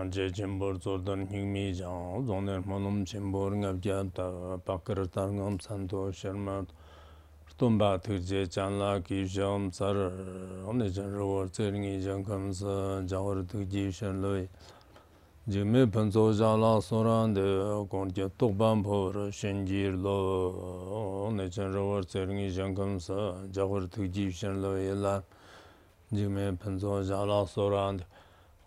yang je chimbor zordan hingmi jang, zoner manum chimbor ngab gyata, pakar tar ngam santo sharmat, tumba thik je chanla ki sham sar, omne chan rawar tser ngi jang kamsa, jawar thik ji shan loy, jime panso jala soran de, kong je tukban por shen jir lo, omne chan rawar tser ngi jang kamsa, jawar thik ji shan loy, la, jime panso jala soran de,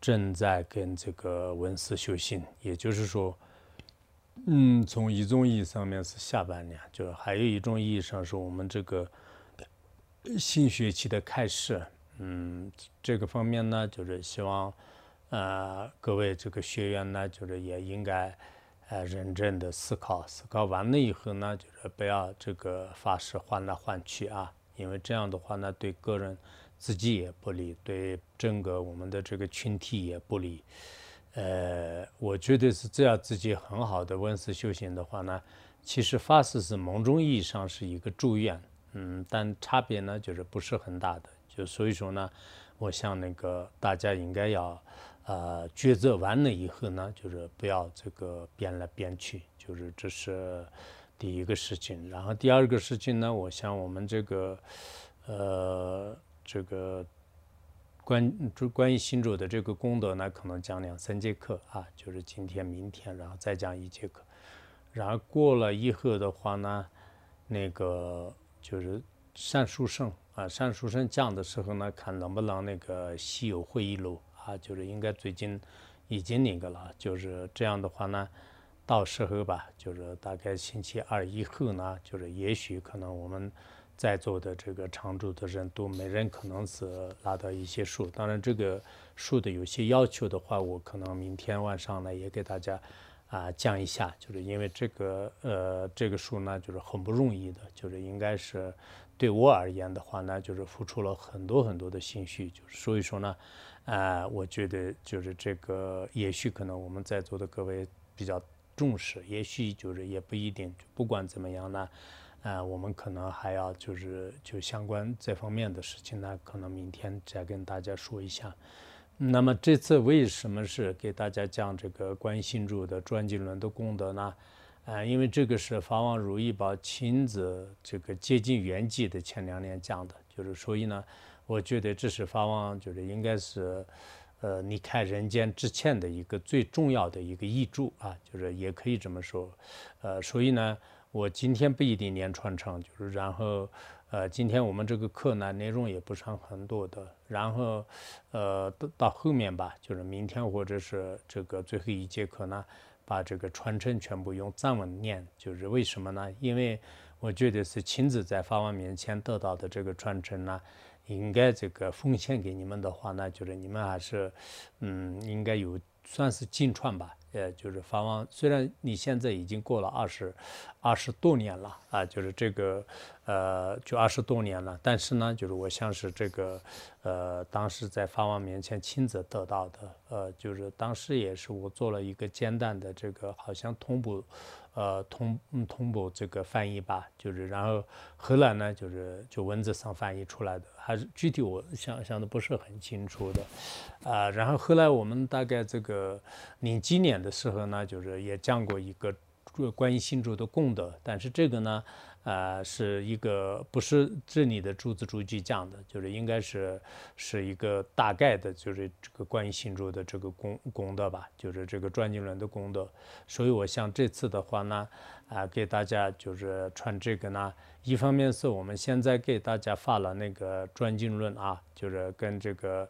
正在跟这个文思修行，也就是说，嗯，从一种意义上面是下半年，就是还有一种意义上是我们这个新学期的开始，嗯，这个方面呢，就是希望。呃，各位这个学员呢，就是也应该呃认真的思考，思考完了以后呢，就是不要这个发誓换来换去啊，因为这样的话呢，对个人自己也不利，对整个我们的这个群体也不利。呃，我觉得是这样，自己很好的温思修行的话呢，其实发誓是某种意义上是一个祝愿，嗯，但差别呢就是不是很大的，就所以说呢，我想那个大家应该要。呃，抉择完了以后呢，就是不要这个变来变去，就是这是第一个事情。然后第二个事情呢，我想我们这个呃这个关就关于新主的这个功德呢，可能讲两三节课啊，就是今天、明天，然后再讲一节课。然后过了以后的话呢，那个就是善书生啊，善书生讲的时候呢，看能不能那个西游会议录。啊，就是应该最近已经那个了，就是这样的话呢，到时候吧，就是大概星期二以后呢，就是也许可能我们在座的这个常住的人都每人可能是拿到一些数，当然这个数的有些要求的话，我可能明天晚上呢也给大家啊讲一下，就是因为这个呃这个数呢就是很不容易的，就是应该是对我而言的话呢，就是付出了很多很多的心血，就是所以说呢。啊，我觉得就是这个，也许可能我们在座的各位比较重视，也许就是也不一定。不管怎么样呢，啊，我们可能还要就是就相关这方面的事情呢，可能明天再跟大家说一下。那么这次为什么是给大家讲这个观心主的转经轮的功德呢？啊，因为这个是法王如意宝亲自这个接近圆寂的前两年讲的，就是所以呢。我觉得这是法王，就是应该是，呃，离开人间之前的一个最重要的一个遗嘱啊，就是也可以这么说，呃，所以呢，我今天不一定念传承，就是然后，呃，今天我们这个课呢内容也不是很多的，然后，呃，到到后面吧，就是明天或者是这个最后一节课呢，把这个传承全部用藏文念，就是为什么呢？因为我觉得是亲自在法王面前得到的这个传承呢。应该这个奉献给你们的话呢，就是你们还是，嗯，应该有算是进传吧。呃，就是法王，虽然你现在已经过了二十二十多年了啊，就是这个呃，就二十多年了，但是呢，就是我像是这个呃，当时在法王面前亲自得到的，呃，就是当时也是我做了一个简单的这个，好像同步。呃，同同步这个翻译吧，就是然后荷兰呢，就是就文字上翻译出来的，还是具体我想想的不是很清楚的，啊，然后后来我们大概这个零几年的时候呢，就是也讲过一个关于新主的功德，但是这个呢。呃，是一个不是这里的逐字逐句讲的，就是应该是是一个大概的，就是这个关于新主的这个功功德吧，就是这个转经轮的功德。所以我想这次的话呢，啊，给大家就是传这个呢，一方面是我们现在给大家发了那个转经轮啊，就是跟这个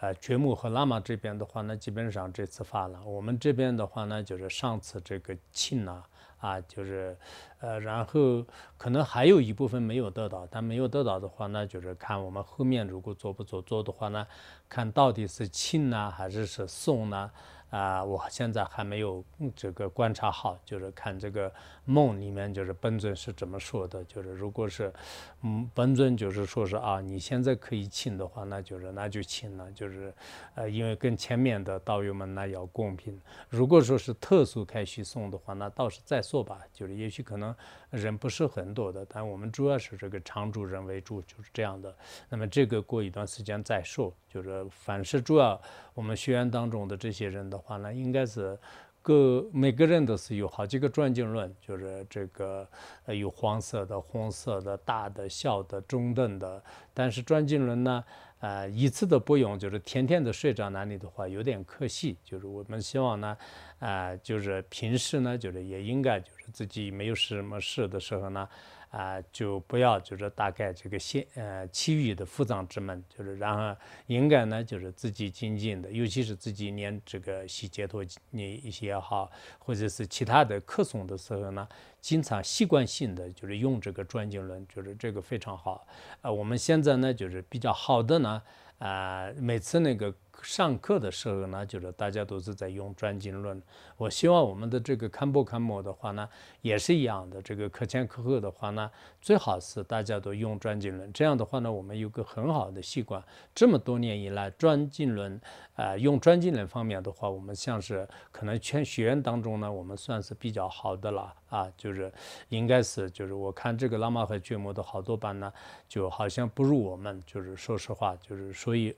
呃觉木和喇嘛这边的话呢，基本上这次发了。我们这边的话呢，就是上次这个庆啊。啊，就是，呃，然后可能还有一部分没有得到，但没有得到的话那，就是看我们后面如果做不做做的话呢，看到底是庆呢还是是送呢？啊，我现在还没有这个观察好，就是看这个梦里面就是本尊是怎么说的，就是如果是，嗯，本尊就是说是啊，你现在可以请的话，那就是那就请了，就是呃，因为跟前面的道友们那要公平。如果说是特殊开许送的话，那倒是再说吧，就是也许可能人不是很多的，但我们主要是这个常住人为主，就是这样的。那么这个过一段时间再说，就是凡是主要我们学员当中的这些人的。话呢，应该是个每个人都是有好几个转经轮，就是这个呃有黄色的、红色的、大的、小的、中等的。但是转经轮呢，呃一次都不用，就是天天的睡在那里的话，有点可惜。就是我们希望呢，啊，就是平时呢，就是也应该就是自己没有什么事的时候呢。啊，就不要就是大概这个先呃其余的腹脏之门，就是然后应该呢就是自己精进的，尤其是自己念这个洗解脱念一些也好，或者是其他的课诵的时候呢，经常习惯性的就是用这个转经轮，就是这个非常好。啊，我们现在呢就是比较好的呢，啊，每次那个。上课的时候呢，就是大家都是在用专经轮。我希望我们的这个看波看摩的话呢，也是一样的。这个课前课后的话呢，最好是大家都用专经轮。这样的话呢，我们有个很好的习惯。这么多年以来，专经轮啊，用专经轮方面的话，我们像是可能全学员当中呢，我们算是比较好的了啊。就是应该是，就是我看这个拉玛和觉摩的好多班呢，就好像不如我们。就是说实话，就是所以。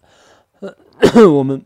我们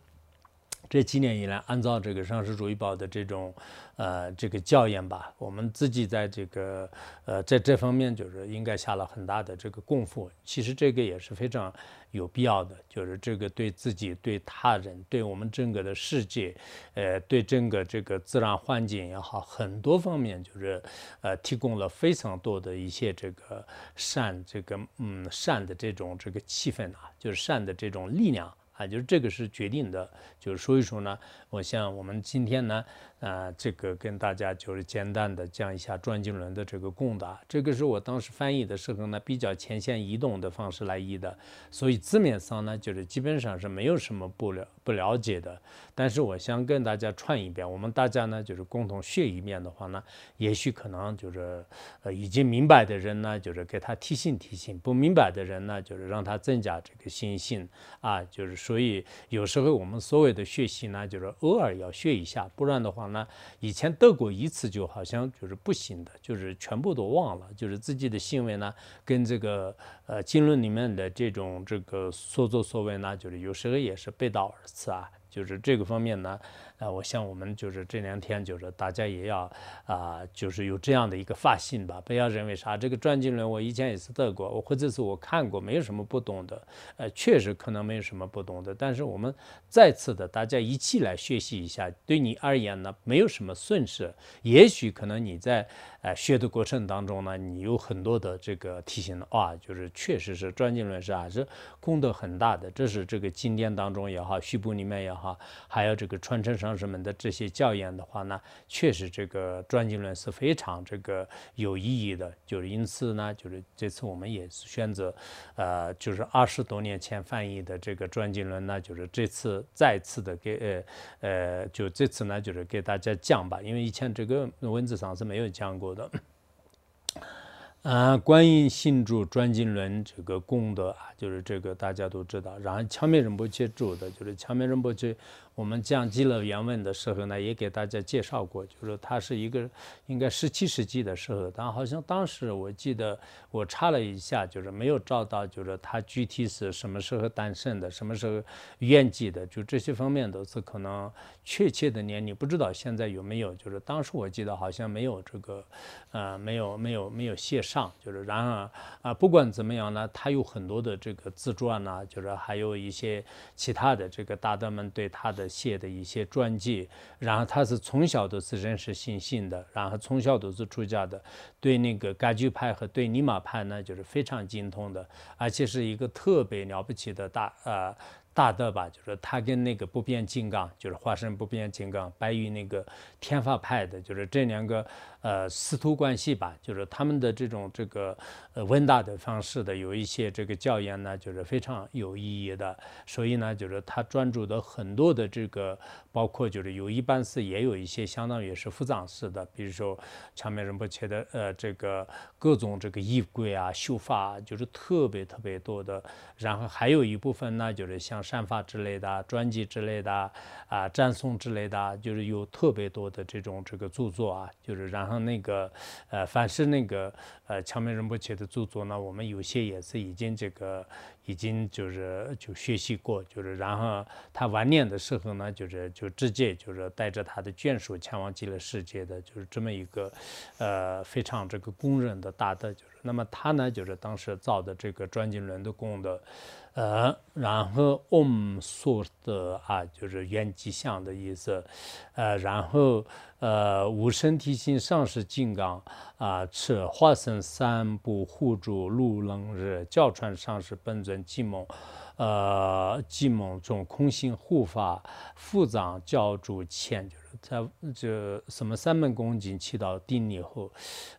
这几年以来，按照这个上师主义报的这种呃这个教研吧，我们自己在这个呃在这方面就是应该下了很大的这个功夫。其实这个也是非常有必要的，就是这个对自己、对他人、对我们整个的世界，呃，对整个这个自然环境也好，很多方面就是呃提供了非常多的一些这个善这个嗯善的这种这个气氛啊，就是善的这种力量。啊，就是这个是决定的，就是所以说呢，我想我们今天呢。啊，这个跟大家就是简单的讲一下转经轮的这个供达。这个是我当时翻译的时候呢，比较前线移动的方式来译的，所以字面上呢，就是基本上是没有什么不了不了解的。但是我想跟大家串一遍，我们大家呢就是共同学一遍的话呢，也许可能就是呃已经明白的人呢，就是给他提醒提醒；不明白的人呢，就是让他增加这个信心啊。就是所以有时候我们所谓的学习呢，就是偶尔要学一下，不然的话。那以前得过一次，就好像就是不行的，就是全部都忘了，就是自己的行为呢，跟这个呃经论里面的这种这个所作所为呢，就是有时候也是背道而驰啊，就是这个方面呢。啊，我想我们就是这两天，就是大家也要啊，就是有这样的一个发心吧，不要认为啥这个转经轮，我以前也是得过，我或者是我看过，没有什么不懂的，呃，确实可能没有什么不懂的，但是我们再次的大家一起来学习一下，对你而言呢，没有什么损失，也许可能你在呃学的过程当中呢，你有很多的这个提醒啊，就是确实是转经轮是还是功德很大的，这是这个经典当中也好，序部里面也好，还有这个传承上。上师们的这些教研的话呢，确实这个转经论是非常这个有意义的。就是因此呢，就是这次我们也是选择，呃，就是二十多年前翻译的这个转经论呢，就是这次再次的给呃呃，就这次呢，就是给大家讲吧，因为以前这个文字上是没有讲过的。啊，观音信主转经轮这个功德啊，就是这个大家都知道。然后强面人不接住的，就是强面仁波切。我们讲极乐原文的时候呢，也给大家介绍过，就是它是一个应该十七世纪的时候，但好像当时我记得我查了一下，就是没有找到，就是它具体是什么时候诞生的，什么时候圆寂的，就这些方面都是可能确切的年龄不知道现在有没有，就是当时我记得好像没有这个，呃，没有没有没有写上，就是然而啊，不管怎么样呢，它有很多的这个自传呐，就是还有一些其他的这个大德们对他的。写的一些传记，然后他是从小都是认识心性的，然后从小都是出家的，对那个噶举派和对尼玛派呢，就是非常精通的，而且是一个特别了不起的大呃大德吧，就是他跟那个不变金刚，就是化身不变金刚，白玉那个天法派的，就是这两个呃师徒关系吧，就是他们的这种这个呃问答的方式的有一些这个教研呢，就是非常有意义的。所以呢，就是他专注的很多的这个，包括就是有一般是也有一些相当于是复藏式的，比如说长面仁波切的呃这个各种这个衣柜啊、绣法，就是特别特别多的。然后还有一部分呢，就是像。善法之类的、专辑之类的啊、赞颂之类的，就是有特别多的这种这个著作啊，就是让然后那个呃，凡是那个呃，强面仁波切的著作呢，我们有些也是已经这个已经就是就学习过，就是然后他晚年的时候呢，就是就直接就是带着他的眷属前往极乐世界的，就是这么一个呃非常这个公认的大德，就是那么他呢，就是当时造的这个转经轮的功德。呃，然后 Om 说的啊，就是原吉祥的意思，呃，然后呃，无身体性上师金刚啊，持化身三部护主路楞日教传上师本尊寂梦，呃，寂梦中空性护法复藏教主前。在这什么三门恭敬祈祷定以后，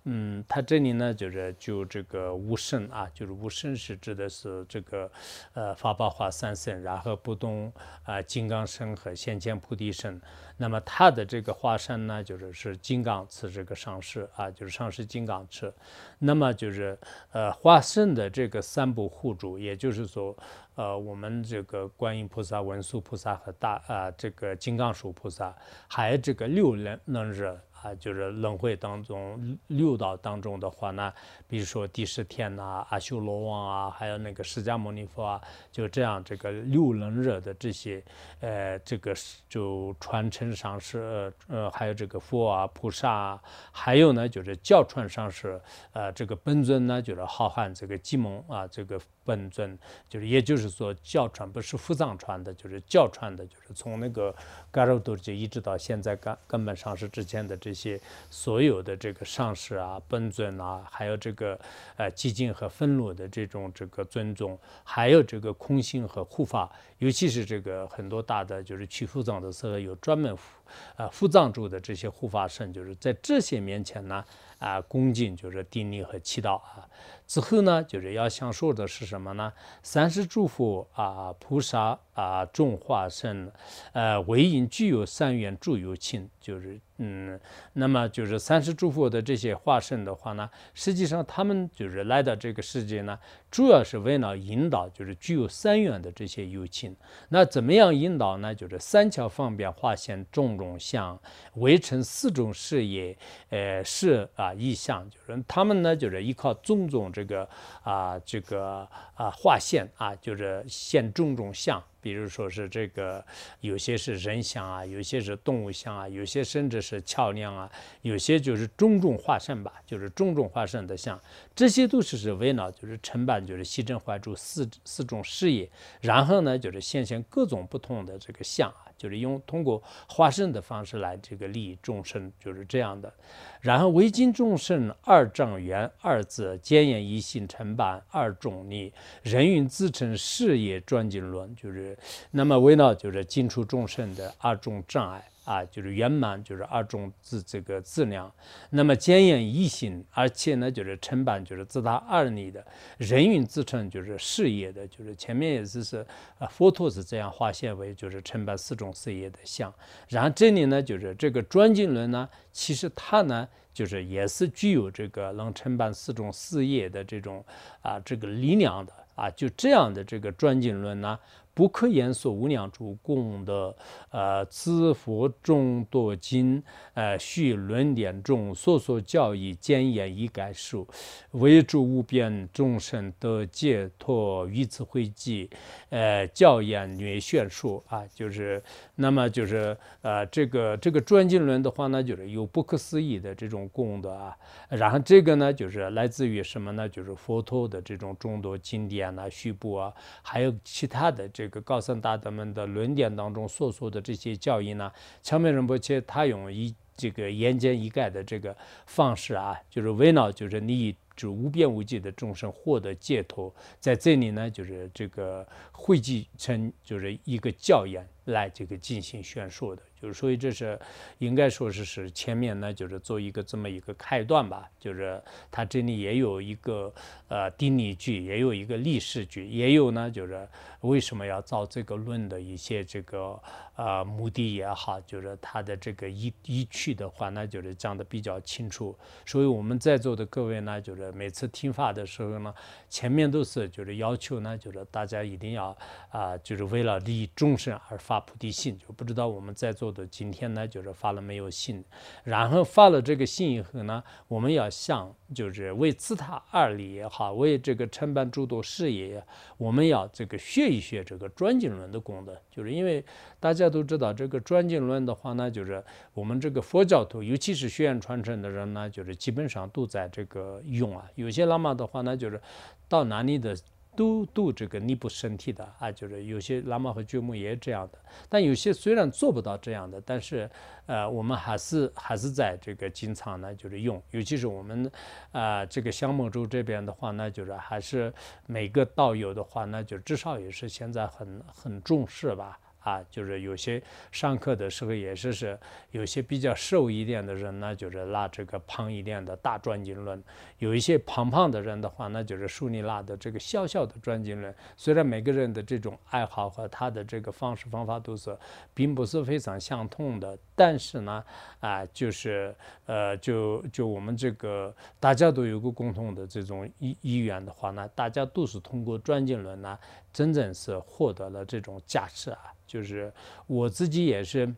嗯，他这里呢就是就这个无声啊，就是无声是指的是这个呃法宝化三圣，然后不动啊金刚身和先前菩提身。那么他的这个化身呢，就是是金刚持这个上师啊，就是上师金刚持。那么就是呃化身的这个三部护主，也就是说。呃，我们这个观音菩萨、文殊菩萨和大啊，这个金刚手菩萨，有这个六能能日。啊，就是轮回当中六道当中的话呢，比如说第十天呐，阿修罗王啊，还有那个释迦牟尼佛啊，就这样这个六轮热的这些，呃，这个就传承上是呃，还有这个佛啊、菩萨啊，还有呢就是教传上是呃，这个本尊呢就是浩瀚这个寂蒙啊，这个本尊就是也就是说教传不是佛藏传的，就是教传的，就是从那个嘎肉多就一直到现在根根本上是之前的这。这些所有的这个上师啊、本尊啊，还有这个呃寂静和愤怒的这种这个尊重，还有这个空性和护法，尤其是这个很多大的就是去护藏的时候有专门啊护藏住的这些护法神，就是在这些面前呢啊恭敬就是定力和祈祷啊。之后呢，就是要享受的是什么呢？三世诸佛啊、菩萨啊、众化身，呃，唯因具有三愿诸有情，就是嗯，那么就是三世诸佛的这些化身的话呢，实际上他们就是来到这个世界呢，主要是为了引导，就是具有三愿的这些有情。那怎么样引导呢？就是三巧方便化现种种相，围成四种事业，呃，是啊意象，就是他们呢，就是依靠种种。这个啊，这个啊，画线啊，就是现种种像，比如说是这个，有些是人像啊，有些是动物像啊，有些甚至是桥梁啊，有些就是种种化身吧，就是种种化身的像，这些都是是为了就是承办就是西正怀住四四种事业，然后呢，就是现现各种不同的这个像啊。就是用通过化身的方式来这个利益众生，就是这样的。然后为今众生二障缘二字兼言一心成办二种力，人云自成事业专经论，就是那么为了就是进出众生的二种障碍。啊，就是圆满，就是二种自这个质量。那么坚严一心，而且呢，就是承办，就是自他二力的人云自称，就是事业的，就是前面也是是啊，佛陀是这样划线为，就是承办四种事业的相。然后这里呢，就是这个专经轮呢，其实它呢，就是也是具有这个能承办四种事业的这种啊这个力量的啊，就这样的这个专经轮呢。不可言说无量诸功德，呃，知佛众多经，呃，续论点中，所说教义简言一概述，为诸无边众生得解脱，于此会集，呃，教言略宣说啊，就是那么就是呃，这个这个专经论的话呢，就是有不可思议的这种功德啊，然后这个呢，就是来自于什么呢？就是佛陀的这种众多经典呐、续部啊，还有其他的这。这个高僧大德们的论点当中所说的这些教义呢，强美仁波切他用一这个言简意赅的这个方式啊，就是为了就是你就无边无际的众生获得解脱，在这里呢，就是这个汇集成就是一个教研来这个进行宣说的。就是所以这是应该说是是前面呢，就是做一个这么一个开端吧。就是它这里也有一个呃定理句，也有一个历史句，也有呢就是为什么要造这个论的一些这个呃目的也好，就是它的这个依依据的话，那就是讲的比较清楚。所以我们在座的各位呢，就是每次听法的时候呢，前面都是就是要求呢，就是大家一定要啊，就是为了利益众生而发菩提心。就不知道我们在座。今天呢，就是发了没有信，然后发了这个信以后呢，我们要向就是为自他二理也好，为这个承办诸多事业，我们要这个学一学这个专经论的功德，就是因为大家都知道这个专经论的话呢，就是我们这个佛教徒，尤其是学院传承的人呢，就是基本上都在这个用啊。有些喇嘛的话呢，就是到哪里的。都都这个弥补身体的啊，就是有些喇嘛和觉木也这样的，但有些虽然做不到这样的，但是呃，我们还是还是在这个经常呢，就是用，尤其是我们啊这个香木州这边的话呢，就是还是每个道友的话呢，就至少也是现在很很重视吧。啊，就是有些上课的时候也是是有些比较瘦一点的人呢，就是拉这个胖一点的大专经论；有一些胖胖的人的话，那就是竖立拉的这个小小的专经论。虽然每个人的这种爱好和他的这个方式方法都是并不是非常相同的，但是呢，啊，就是呃，就就我们这个大家都有个共同的这种意意愿的话呢，大家都是通过专经论呢，真正是获得了这种价值啊。就是我自己也是。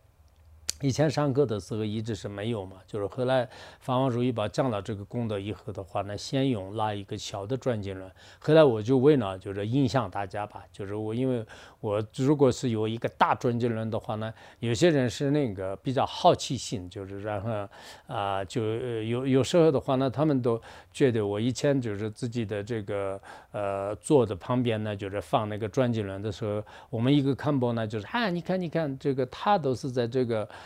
以前上课的时候一直是没有嘛，就是后来法王如意宝讲了这个功德以后的话呢，先用拉一个小的转经轮，后来我就为了就是影响大家吧，就是我因为我如果是有一个大转经轮的话呢，有些人是那个比较好奇心，就是然后啊就有有时候的话呢，他们都觉得我以前就是自己的这个呃坐的旁边呢，就是放那个转经轮的时候，我们一个看播呢，就是啊你看你看这个他都是在这个。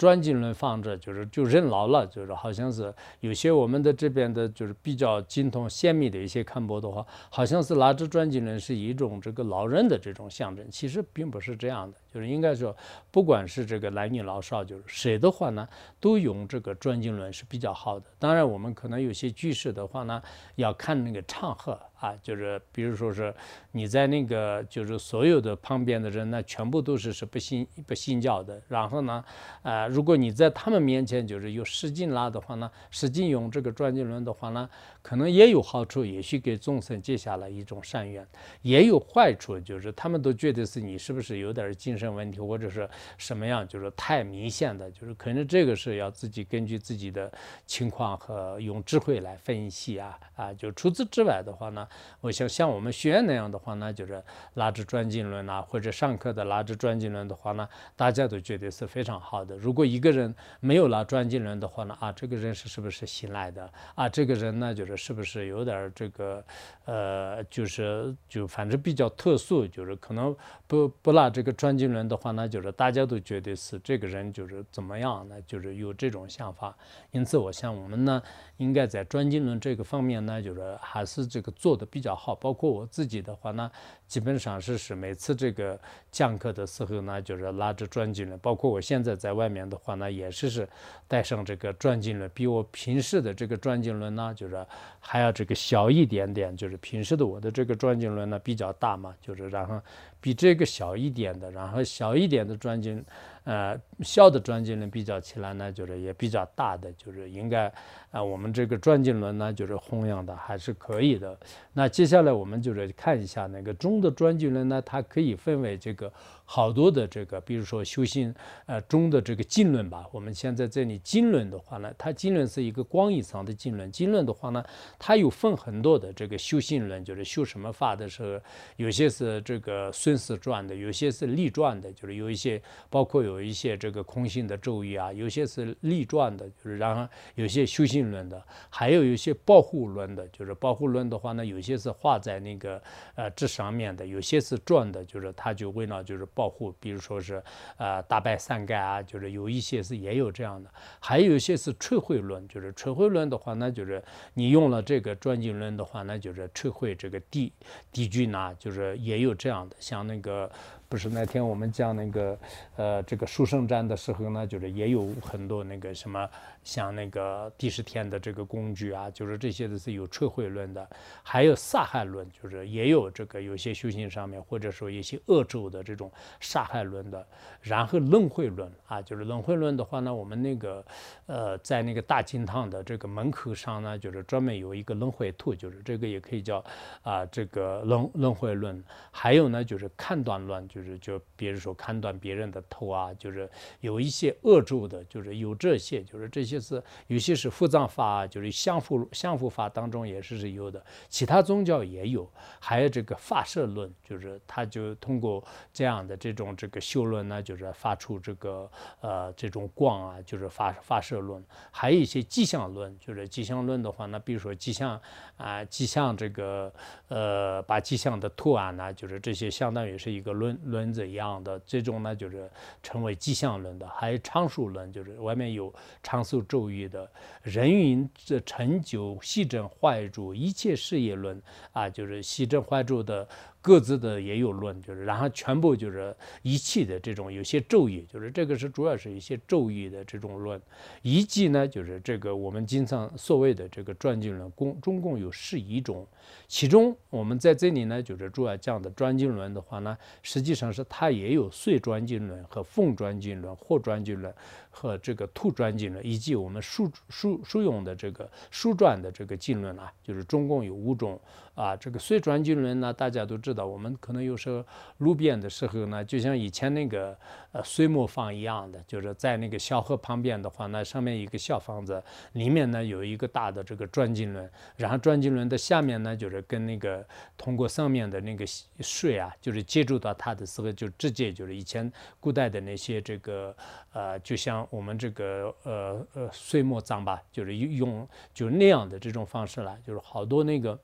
专经轮放着，就是就认老了，就是好像是有些我们的这边的，就是比较精通鲜密的一些看播的话，好像是拿着专经轮是一种这个老人的这种象征，其实并不是这样的。就是应该说，不管是这个男女老少，就是谁的话呢，都用这个专经轮是比较好的。当然，我们可能有些句式的话呢，要看那个场合啊，就是比如说是你在那个就是所有的旁边的人呢，全部都是是不信不信教的。然后呢，呃，如果你在他们面前就是有使劲拉的话呢，使劲用这个转接轮的话呢，可能也有好处，也许给众生结下了一种善缘，也有坏处，就是他们都觉得是你是不是有点精。神问题或者是什么样，就是太明显的，就是可能这个是要自己根据自己的情况和用智慧来分析啊啊！就除此之外的话呢，我想像我们学院那样的话呢，就是拉着专经论啊，或者上课的拉着专经论的话呢，大家都觉得是非常好的。如果一个人没有拉专经论的话呢，啊，这个人是是不是新来的啊？这个人呢，就是是不是有点这个呃，就是就反正比较特殊，就是可能不不拉这个专经。轮的话呢，就是大家都觉得是这个人就是怎么样呢？就是有这种想法。因此，我想我们呢，应该在专经论这个方面呢，就是还是这个做的比较好。包括我自己的话呢，基本上是是每次这个讲课的时候呢，就是拉着专经论。包括我现在在外面的话呢，也是是带上这个专经论，比我平时的这个专经论呢，就是还要这个小一点点。就是平时的我的这个专经论呢比较大嘛，就是然后。比这个小一点的，然后小一点的专经，呃，小的专经轮比较起来呢，就是也比较大的，就是应该啊，我们这个转经轮呢，就是弘扬的还是可以的。那接下来我们就是看一下那个中的转经轮呢，它可以分为这个。好多的这个，比如说修行呃中的这个经轮吧，我们现在这里经轮的话呢，它经轮是一个广义上的经轮。经轮的话呢，它有分很多的这个修行轮，就是修什么法的时候，有些是这个顺时转的，有些是逆转的，就是有一些包括有一些这个空性的咒语啊，有些是逆转的，就是然后有些修行论的，还有一些保护论的，就是保护论的话呢，有些是画在那个呃这上面的，有些是转的，就是它就为了就是保护，比如说是呃大白伞盖啊，就是有一些是也有这样的，还有一些是摧毁论，就是摧毁论的话呢，就是你用了这个转经论的话，那就是摧毁这个地地菌呐，就是也有这样的，像那个。不是那天我们讲那个，呃，这个书生战的时候呢，就是也有很多那个什么，像那个第十天的这个工具啊，就是这些都是有摧毁论的，还有杀害论，就是也有这个有些修行上面或者说一些恶咒的这种杀害论的，然后轮回论啊，就是轮回论的话呢，我们那个，呃，在那个大金堂的这个门口上呢，就是专门有一个轮回图，就是这个也可以叫啊，这个轮轮回论，还有呢就是看断论就。就是就比如说砍断别人的头啊，就是有一些恶咒的，就是有这些，就是这些是有些是复藏法，就是相符相符法当中也是是有的，其他宗教也有，还有这个发射论，就是他就通过这样的这种这个修论呢，就是发出这个呃这种光啊，就是发发射论，还有一些迹象论，就是迹象论的话，那比如说迹象啊，迹象这个呃把迹象的图案呢，就是这些相当于是一个论。轮子一样的最终呢，就是成为吉祥轮的，还有常数轮，就是外面有常数咒语的。人云这成就西正坏住一切事业轮啊，就是西正坏住的。各自的也有论，就是然后全部就是一气的这种有些咒语，就是这个是主要是一些咒语的这种论。遗记呢，就是这个我们经常所谓的这个转经论，共中共有十一种，其中我们在这里呢，就是主要讲的转经轮的话呢，实际上是它也有碎转经轮和凤转经轮、或转经轮。和这个兔转经论，以及我们书书书用的这个书转的这个经论啊，就是总共有五种啊。这个水转经论呢，大家都知道，我们可能有时候路边的时候呢，就像以前那个呃水磨坊一样的，就是在那个小河旁边的话，那上面一个小房子，里面呢有一个大的这个转经轮，然后转经轮的下面呢，就是跟那个通过上面的那个水啊，就是接触到它的时候，就直接就是以前古代的那些这个呃，就像。我们这个呃呃碎末葬吧，就是用就那样的这种方式来，就是好多那个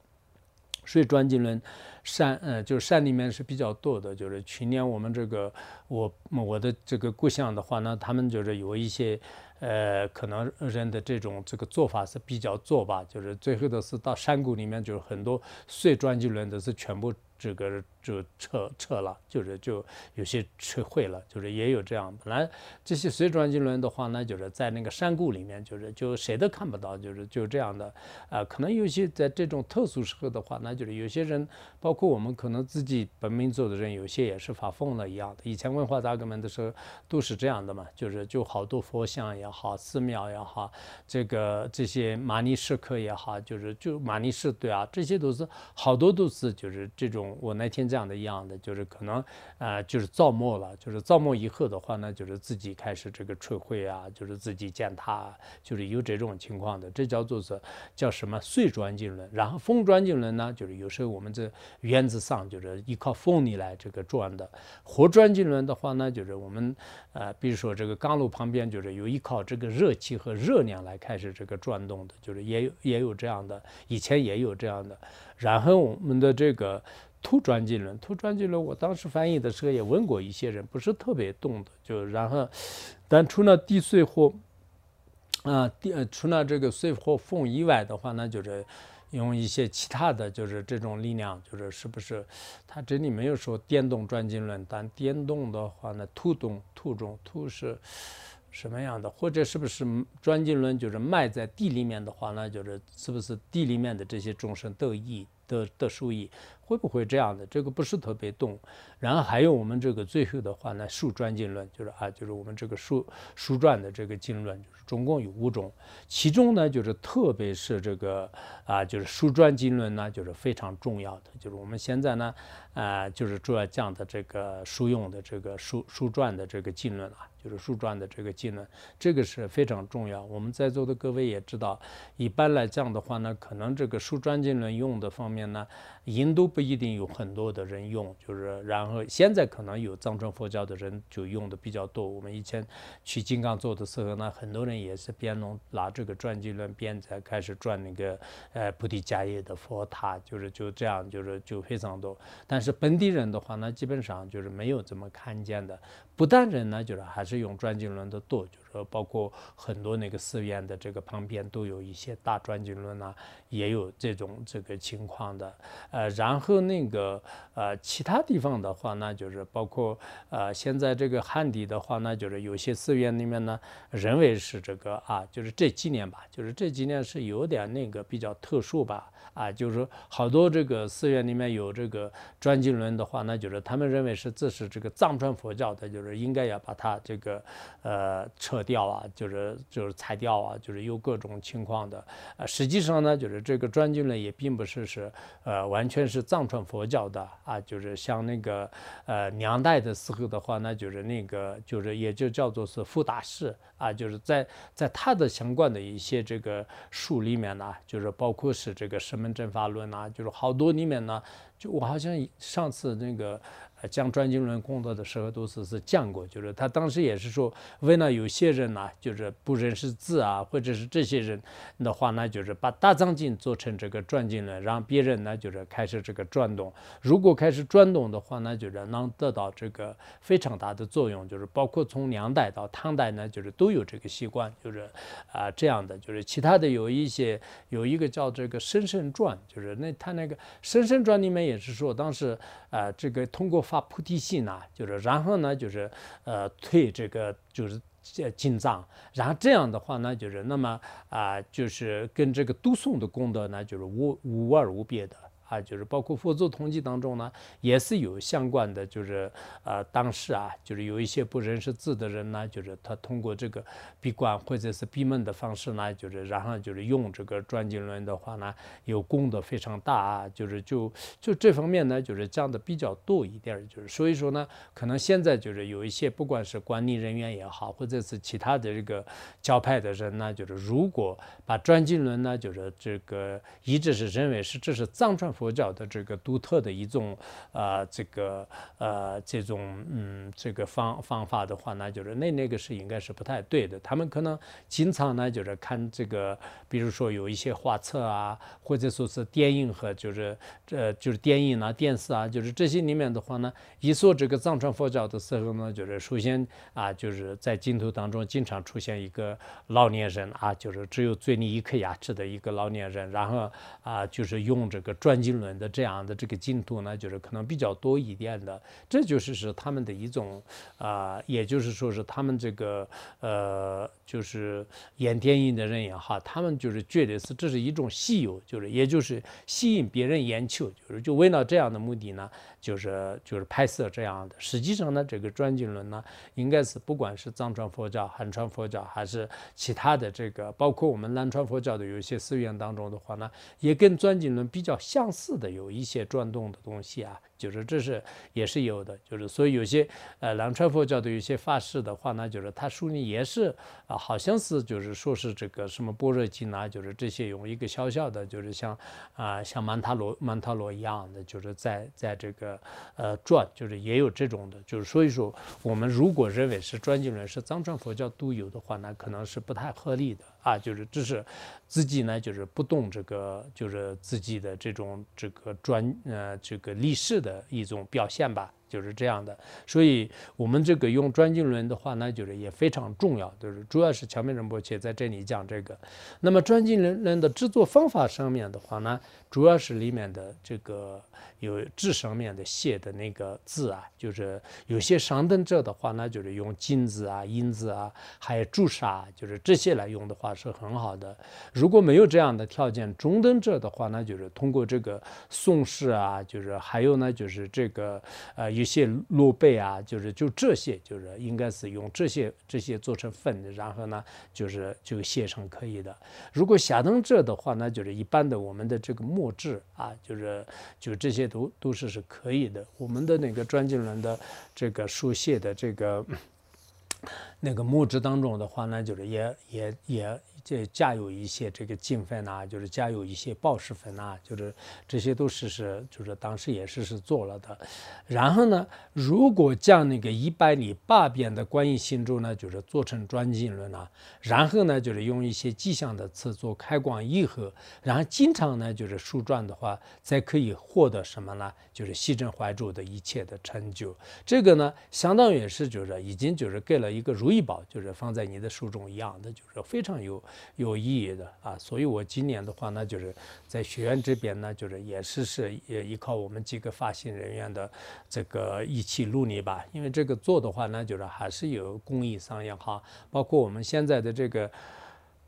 水转经轮山，呃，就是山里面是比较多的。就是去年我们这个我我的这个故乡的话呢，他们就是有一些呃可能人的这种这个做法是比较做吧，就是最后的是到山谷里面，就是很多碎转经轮都是全部这个。就撤撤了，就是就有些撤会了，就是也有这样。本来这些水转经轮的话呢，就是在那个山谷里面，就是就谁都看不到，就是就这样的。啊，可能有些在这种特殊时候的话，那就是有些人，包括我们可能自己本民族的人，有些也是发疯了一样的。以前文化大革命的时候都是这样的嘛，就是就好多佛像也好，寺庙也好，这个这些玛尼石刻也好，就是就玛尼石对啊，这些都是好多都是就是这种。我那天在。这样的一样的，就是可能啊，就是造末了，就是造末以后的话呢，就是自己开始这个摧毁啊，就是自己践踏，就是有这种情况的，这叫做是叫什么碎转经轮。然后风转经轮呢，就是有时候我们这原子上就是依靠风力来这个转的。火转经轮的话呢，就是我们呃，比如说这个钢炉旁边就是有依靠这个热气和热量来开始这个转动的，就是也有也有这样的，以前也有这样的。然后我们的这个。土转经轮，土转经轮，我当时翻译的时候也问过一些人，不是特别懂的，就然后，但除了地水火，啊地除了这个水火缝以外的话那，就是用一些其他的就是这种力量，就是是不是？他这里没有说电动转经轮，但电动的话呢，土动土中土是什么样的？或者是不是转经论就是埋在地里面的话呢，就是是不是地里面的这些众生得益？得得受益会不会这样的？这个不是特别动。然后还有我们这个最后的话呢，数转经论就是啊，就是我们这个数数传的这个经论，就是总共有五种。其中呢，就是特别是这个啊，就是数传经论呢，就是非常重要的。就是我们现在呢，啊，就是主要讲的这个书用的这个书书传的这个经论啊。就是书传的这个经论，这个是非常重要。我们在座的各位也知道，一般来讲的话呢，可能这个书传经论用的方面呢，印度不一定有很多的人用，就是然后现在可能有藏传佛教的人就用的比较多。我们以前去金刚座的时候呢，很多人也是边弄拿这个转经轮边在开始转那个呃菩提迦叶的佛塔，就是就这样，就是就非常多。但是本地人的话呢，基本上就是没有怎么看见的。不但人呢，就是还是用转经轮的多，就是说包括很多那个寺院的这个旁边都有一些大转经轮啊，也有这种这个情况的。呃，然后那个呃其他地方的话呢，就是包括呃现在这个汉地的话呢，就是有些寺院里面呢，认为是这个啊，就是这几年吧，就是这几年是有点那个比较特殊吧。啊，就是说好多这个寺院里面有这个转经轮的话，那就是他们认为是这是这个藏传佛教的，就是应该要把它这个呃撤掉啊，就是就是裁掉啊，就是有各种情况的。呃，实际上呢，就是这个转经轮也并不是是呃完全是藏传佛教的啊，就是像那个呃梁代的时候的话，那就是那个就是也就叫做是富大士啊，就是在在他的相关的一些这个书里面呢，就是包括是这个什么。正法论啊，就是好多里面呢，就我好像上次那个。讲转经轮工作的时候，都是是讲过，就是他当时也是说，为了有些人呢，就是不认识字啊，或者是这些人的话呢，就是把大藏经做成这个转经轮，让别人呢就是开始这个转动。如果开始转动的话呢，就是能得到这个非常大的作用，就是包括从两代到唐代呢，就是都有这个习惯，就是啊这样的，就是其他的有一些有一个叫这个生生传，就是那他那个生生传里面也是说，当时啊这个通过发菩提心呢，就是然后呢，就是呃退这个就是进藏，然后这样的话呢，就是那么啊，就是跟这个读诵的功德呢，就是无无二无别的。啊，就是包括佛祖统计当中呢，也是有相关的，就是呃，当时啊，就是有一些不认识字的人呢，就是他通过这个闭关或者是闭门的方式呢，就是然后就是用这个转经轮的话呢，有功德非常大啊，就是就就这方面呢，就是讲的比较多一点，就是所以说呢，可能现在就是有一些不管是管理人员也好，或者是其他的这个教派的人呢，就是如果把转经轮呢，就是这个一直是认为是这是藏传。佛教的这个独特的一种啊，这个呃，这种嗯，这个方方法的话呢，就是那那个是应该是不太对的。他们可能经常呢，就是看这个，比如说有一些画册啊，或者说是电影和就是这就是电影啊、电视啊，就是这些里面的话呢，一说这个藏传佛教的时候呢，就是首先啊，就是在镜头当中经常出现一个老年人啊，就是只有嘴里一颗牙齿的一个老年人，然后啊，就是用这个转。经轮的这样的这个进度呢，就是可能比较多一点的，这就是是他们的一种啊，也就是说是他们这个呃，就是演电影的人也好，他们就是觉得是这是一种稀有，就是也就是吸引别人眼球，就是就为了这样的目的呢。就是就是拍摄这样的，实际上呢，这个转经轮呢，应该是不管是藏传佛教、汉传佛教，还是其他的这个，包括我们南传佛教的有些寺院当中的话呢，也跟转经轮比较相似的有一些转动的东西啊。就是这是也是有的，就是所以有些呃南传佛教的有些法师的话呢，就是他书里也是啊，好像是就是说是这个什么般若经啊，就是这些用一个小小的，就是像啊像曼陀罗曼陀罗一样的，就是在在这个呃转，就是也有这种的，就是所以说我们如果认为是转经轮是藏传佛教独有的话，那可能是不太合理的。啊，就是这是自己呢，就是不懂这个，就是自己的这种这个专呃这个历史的的一种表现吧。就是这样的，所以我们这个用专经轮的话呢，就是也非常重要，就是主要是乔明仁波切在这里讲这个。那么转经轮的制作方法上面的话呢，主要是里面的这个有字上面的写的那个字啊，就是有些上等者的话呢，就是用金字啊、银子啊，还有朱砂，就是这些来用的话是很好的。如果没有这样的条件，中等者的话呢，就是通过这个宋氏啊，就是还有呢，就是这个呃。有些鹿背啊，就是就这些，就是应该是用这些这些做成粉，然后呢，就是就写成可以的。如果下等者的话呢，就是一般的我们的这个墨汁啊，就是就这些读都是是可以的。我们的那个转经轮的这个书写的这个那个墨汁当中的话呢，就是也也也。这加有一些这个金粉呐，就是加有一些宝石粉呐，就是这些都是是，就是当时也是是做了的。然后呢，如果将那个一百里八遍的观音心咒呢，就是做成转经轮呐，然后呢，就是用一些吉祥的词做开光以后，然后经常呢，就是书转的话，才可以获得什么呢？就是西镇怀主的一切的成就。这个呢，相当于是就是已经就是给了一个如意宝，就是放在你的书中一样的，就是非常有。有意义的啊，所以我今年的话呢，就是在学院这边呢，就是也是是也依靠我们几个发行人员的这个一起努力吧。因为这个做的话呢，就是还是有公益商业哈，包括我们现在的这个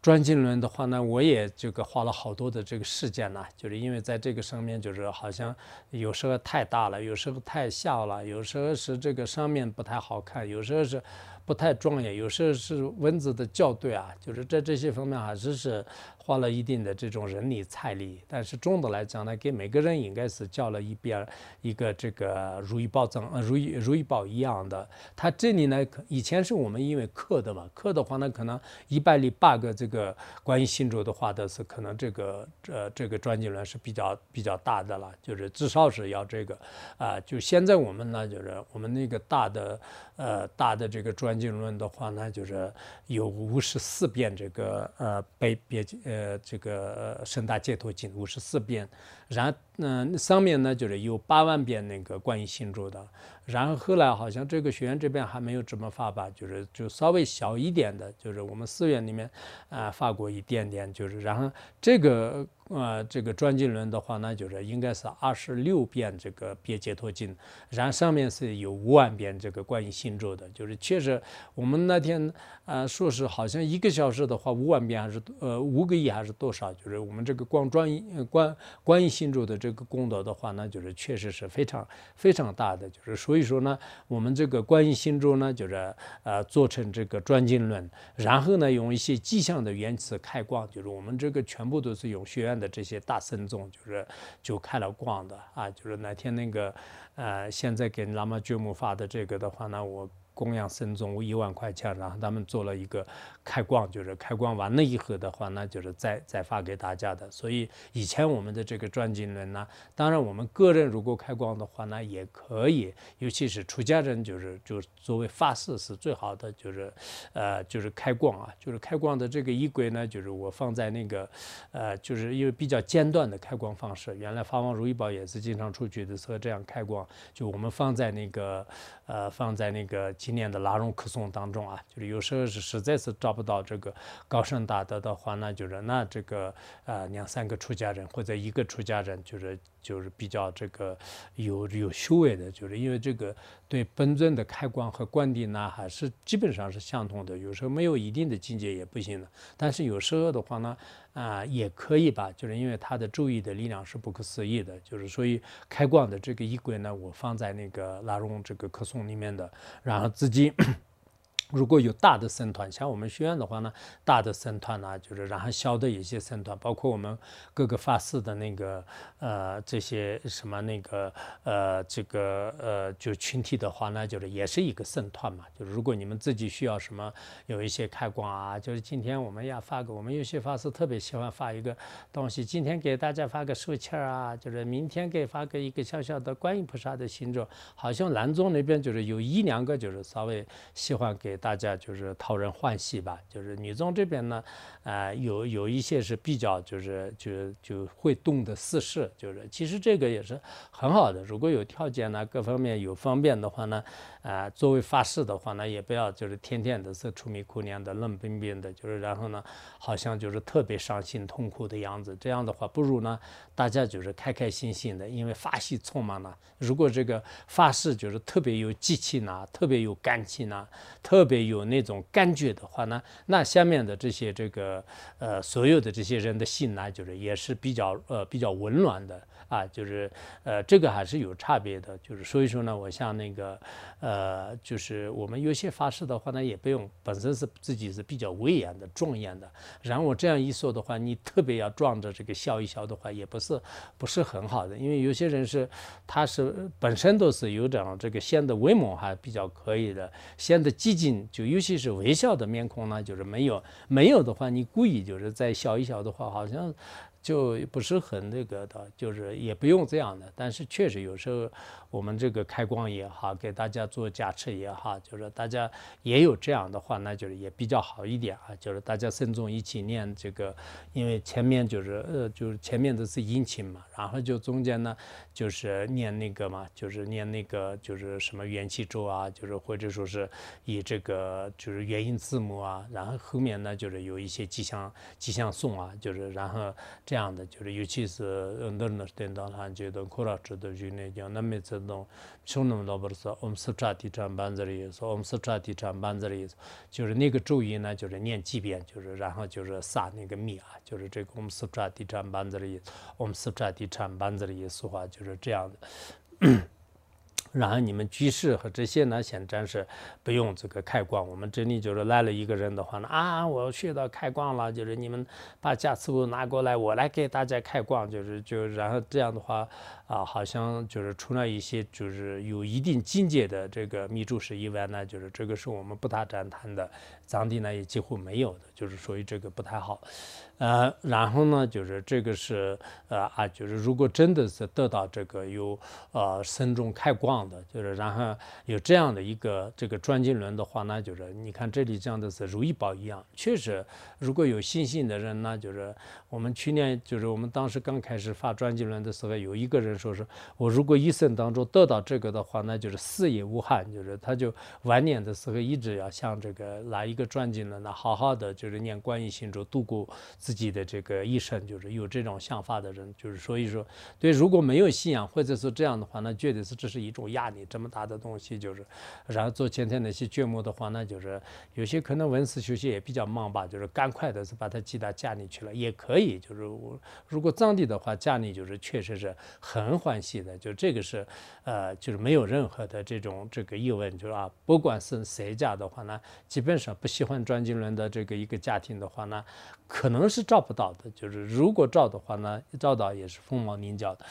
转经轮的话呢，我也这个花了好多的这个时间呢，就是因为在这个上面就是好像有时候太大了，有时候太小了，有时候是这个上面不太好看，有时候是。不太专业，有时候是文字的校对啊，就是在这些方面还是是。花了一定的这种人力财力，但是总的来讲呢，给每个人应该是交了一遍一个这个如意宝藏，如意如意宝一样的。它这里呢，以前是我们因为刻的嘛，刻的话呢，可能一百里八个这个关于星座的话的是可能这个呃这个专辑轮是比较比较大的了，就是至少是要这个啊。就现在我们呢，就是我们那个大的呃大的这个专经论的话呢，就是有五十四遍这个呃被别呃。这个深大解脱经五十四遍，然嗯上面呢就是有八万遍那个关于心咒的，然后后来好像这个学院这边还没有这么发吧，就是就稍微小一点的，就是我们寺院里面啊发过一点点，就是然后这个。呃，这个转经轮的话呢，就是应该是二十六遍这个别解脱经，然后上面是有五万遍这个关于心咒的，就是确实我们那天呃说是好像一个小时的话五万遍还是呃五个亿还是多少，就是我们这个光转观观音心咒的这个功德的话呢，就是确实是非常非常大的，就是所以说呢，我们这个观音心咒呢，就是呃做成这个专经论，然后呢用一些吉祥的原词开光，就是我们这个全部都是用学院。的这些大僧众就是就开了光的啊，就是那天那个呃，现在给喇嘛觉木发的这个的话呢，我。供养僧众一万块钱，然后他们做了一个开光，就是开光完了以后的话，那就是再再发给大家的。所以以前我们的这个转经轮呢，当然我们个人如果开光的话呢，也可以，尤其是出家人，就是就是作为发誓是最好的，就是呃就是开光啊，就是开光的这个衣柜呢，就是我放在那个呃就是因为比较间断的开光方式，原来法王如意宝也是经常出去的时候这样开光，就我们放在那个呃放在那个。今年的拉绒可颂当中啊，就是有时候是实在是找不到这个高深大德的话，那就是那这个呃两三个出家人或者一个出家人，就是就是比较这个有有修为的，就是因为这个对本尊的开光和观顶呢，还是基本上是相同的。有时候没有一定的境界也不行的，但是有时候的话呢。啊，也可以吧，就是因为他的注意的力量是不可思议的，就是所以开光的这个衣柜呢，我放在那个拉绒这个可颂里面的，然后自己。如果有大的僧团，像我们学院的话呢，大的僧团呢，就是然后小的一些僧团，包括我们各个法寺的那个呃这些什么那个呃这个呃就群体的话呢，就是也是一个僧团嘛。就是如果你们自己需要什么，有一些开光啊，就是今天我们要发个，我们有些法师特别喜欢发一个东西，今天给大家发个书签啊，就是明天给发个一个小小的观音菩萨的形状。好像兰宗那边就是有一两个就是稍微喜欢给。大家就是讨人欢喜吧，就是女宗这边呢，呃，有有一些是比较就是就就会动的私事，就是其实这个也是很好的，如果有条件呢，各方面有方便的话呢。啊，作为发誓的话呢，也不要就是天天的是愁眉苦脸的、冷冰冰的，就是然后呢，好像就是特别伤心痛苦的样子。这样的话，不如呢，大家就是开开心心的，因为发喜充满了。如果这个发誓就是特别有激情呐，特别有感情呐，特别有那种感觉的话呢，那下面的这些这个呃所有的这些人的心呢，就是也是比较呃比较温暖的。啊，就是呃，这个还是有差别的，就是所以说呢，我像那个呃，就是我们有些发誓的话呢，也不用本身是自己是比较威严的、庄严的，然后我这样一说的话，你特别要装着这个笑一笑的话，也不是不是很好的，因为有些人是他是本身都是有点这个显得威猛还比较可以的，显得激进，就尤其是微笑的面孔呢，就是没有没有的话，你故意就是再笑一笑的话，好像。就不是很那个的，就是也不用这样的，但是确实有时候。我们这个开光也好，给大家做加持也好，就是大家也有这样的话，那就是也比较好一点啊。就是大家慎重一起念这个，因为前面就是呃，就是前面都是阴晴嘛，然后就中间呢就是念那个嘛，就是念那个就是什么元气咒啊，就是或者说是以这个就是元音字母啊，然后后面呢就是有一些吉祥吉祥颂啊，就是然后这样样的就是，尤其是我们那时候在当的、苦拉剧的，就那叫哪每次都。匈奴老伯说：“我们四川地产班子的意思，我们四川地产班子的意思，就是那个咒语呢，就是念几遍，就是然后就是撒那个米啊，就是这个我们四川地产班子的意思。我们四川地产班子的意思话就是这样的。”然后你们居士和这些呢，先暂时不用这个开光。我们这里就是来了一个人的话呢，啊，我学到开光了，就是你们把加持物拿过来，我来给大家开光，就是就然后这样的话，啊，好像就是除了一些就是有一定境界的这个密住士以外呢，就是这个是我们不大展谈的，藏地呢也几乎没有的，就是所以这个不太好。呃，然后呢，就是这个是呃啊，就是如果真的是得到这个有呃身中开光就是然后有这样的一个这个转经轮的话，那就是你看这里这样的是如意宝一样，确实如果有信心的人呢，就是我们去年就是我们当时刚开始发转经轮的时候，有一个人说是我如果一生当中得到这个的话，那就是死也无憾，就是他就晚年的时候一直要像这个拿一个转经轮呢，好好的就是念观音心咒度过。自己的这个一生就是有这种想法的人，就是所以说，对如果没有信仰或者是这样的话，那绝对是这是一种压力，这么大的东西就是，然后做前天那些节目的话，那就是有些可能文思学习也比较忙吧，就是赶快的是把它寄到家里去了，也可以，就是我如果藏地的话，家里就是确实是很欢喜的，就这个是呃，就是没有任何的这种这个疑问，就是啊，不管是谁家的话呢，基本上不喜欢转经轮的这个一个家庭的话呢，可能是。照不到的，就是如果照的话呢，照到也是凤毛麟角的。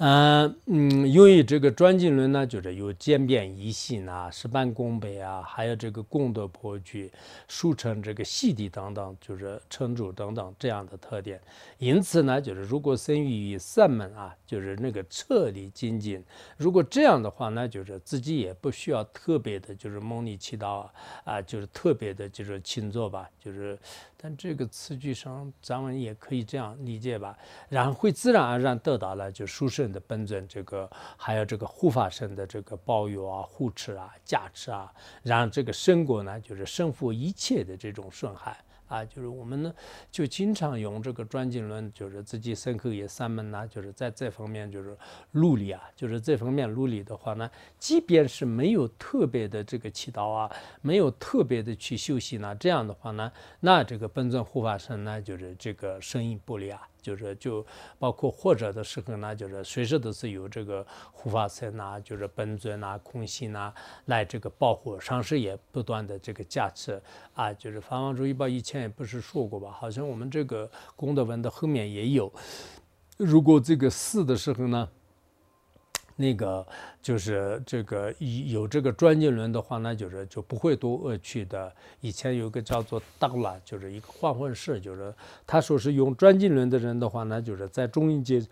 嗯嗯，由于这个转经轮呢，就是有渐变异性啊、事半功倍啊，还有这个功德颇具、俗称这个细地等等，就是成主等等这样的特点。因此呢，就是如果生于三门啊，就是那个彻底精进，如果这样的话呢，就是自己也不需要特别的，就是猛力祈祷啊，啊，就是特别的，就是勤做吧，就是。但这个词句上，咱们也可以这样理解吧，然后会自然而然得到了就书圣的本尊，这个还有这个护法神的这个保佑啊、护持啊、加持啊，让这个生果呢，就是胜负一切的这种损害。啊，就是我们呢，就经常用这个转经轮，就是自己身口也三门呐，就是在这方面就是努力啊，就是这方面努力的话呢，即便是没有特别的这个祈祷啊，没有特别的去休息呢，这样的话呢，那这个本尊护法神呢，就是这个声音不利啊。就是就包括或者的时候呢，就是随时都是有这个护法神呐，就是本尊呐、空性呐来这个保护，上师也不断的这个加持啊。就是法王如意报以前也不是说过吧？好像我们这个功德文的后面也有，如果这个死的时候呢？那个就是这个有这个专精轮的话，那就是就不会多恶趣的。以前有个叫做达拉，就是一个换换式，就是他说是用专精轮的人的话，那就是在中医界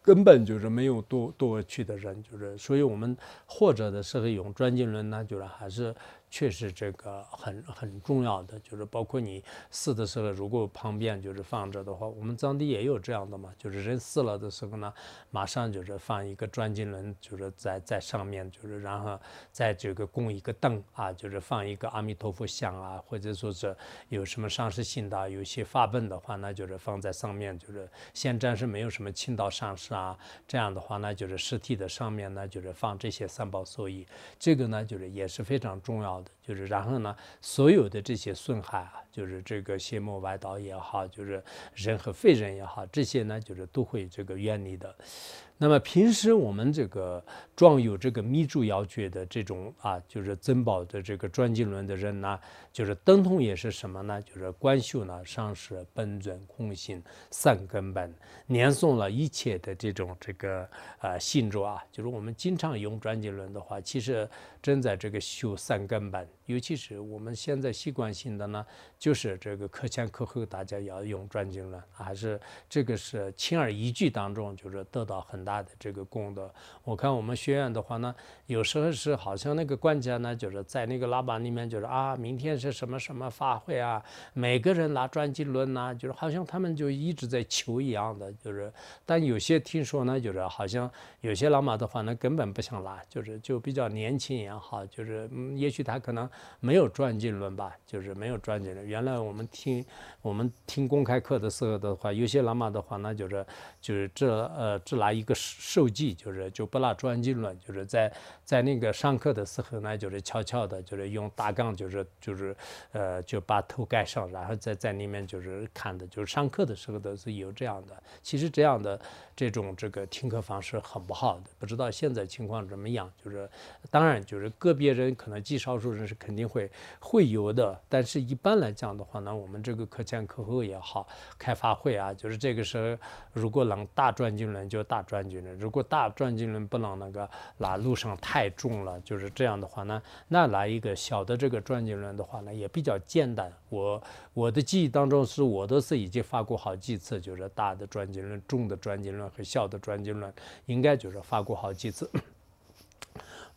根本就是没有多多恶趣的人，就是所以我们或者的时候用专精轮，那就是还是确实这个很很重要的，就是包括你死的时候，如果旁边就是放着的话，我们藏地也有这样的嘛，就是人死了的时候呢，马上就是放一个转经轮，就是在在上面，就是然后在这个供一个灯啊，就是放一个阿弥陀佛像啊，或者说是有什么上师信道，有些发本的话，那就是放在上面，就是现暂时没有什么青道上师啊，这样的话呢，就是尸体的上面呢，就是放这些三宝所依，这个呢，就是也是非常重要的。就是然后呢，所有的这些损害啊，就是这个邪魔外道也好，就是人和非人也好，这些呢，就是都会这个远离的。那么平时我们这个装有这个密注要诀的这种啊，就是珍宝的这个转经轮的人呢，就是等同也是什么呢？就是观修呢，上师本尊空性三根本，念诵了一切的这种这个呃信咒啊，就是我们经常用转经轮的话，其实正在这个修三根本。尤其是我们现在习惯性的呢，就是这个课前课后大家要用转经轮，还是这个是轻而易举当中，就是得到很大的这个功德。我看我们学院的话呢，有时候是好像那个管家呢，就是在那个喇叭里面就是啊，明天是什么什么法会啊，每个人拿转经轮呐，就是好像他们就一直在求一样的，就是。但有些听说呢，就是好像有些老马的话呢，根本不想拿，就是就比较年轻也好，就是嗯，也许他可能。没有转经轮吧，就是没有转经轮。原来我们听我们听公开课的时候的话，有些喇嘛的话，那就是就是这呃只拿一个手机，就是就不拿转经轮，就是在在那个上课的时候呢，就是悄悄的，就是用大杠，就是就是呃就把头盖上，然后再在里面就是看的，就是上课的时候都是有这样的。其实这样的这种这个听课方式很不好的，不知道现在情况怎么样。就是当然就是个别人可能极少数人是。肯定会会有的，但是一般来讲的话呢，我们这个课前课后也好，开发会啊，就是这个时候，如果能大转经轮就大转经轮，如果大转经轮不能那个拉路上太重了，就是这样的话呢，那来一个小的这个转经轮的话呢，也比较简单。我我的记忆当中是我都是已经发过好几次，就是大的转经轮、重的转经轮和小的转经轮，应该就是发过好几次。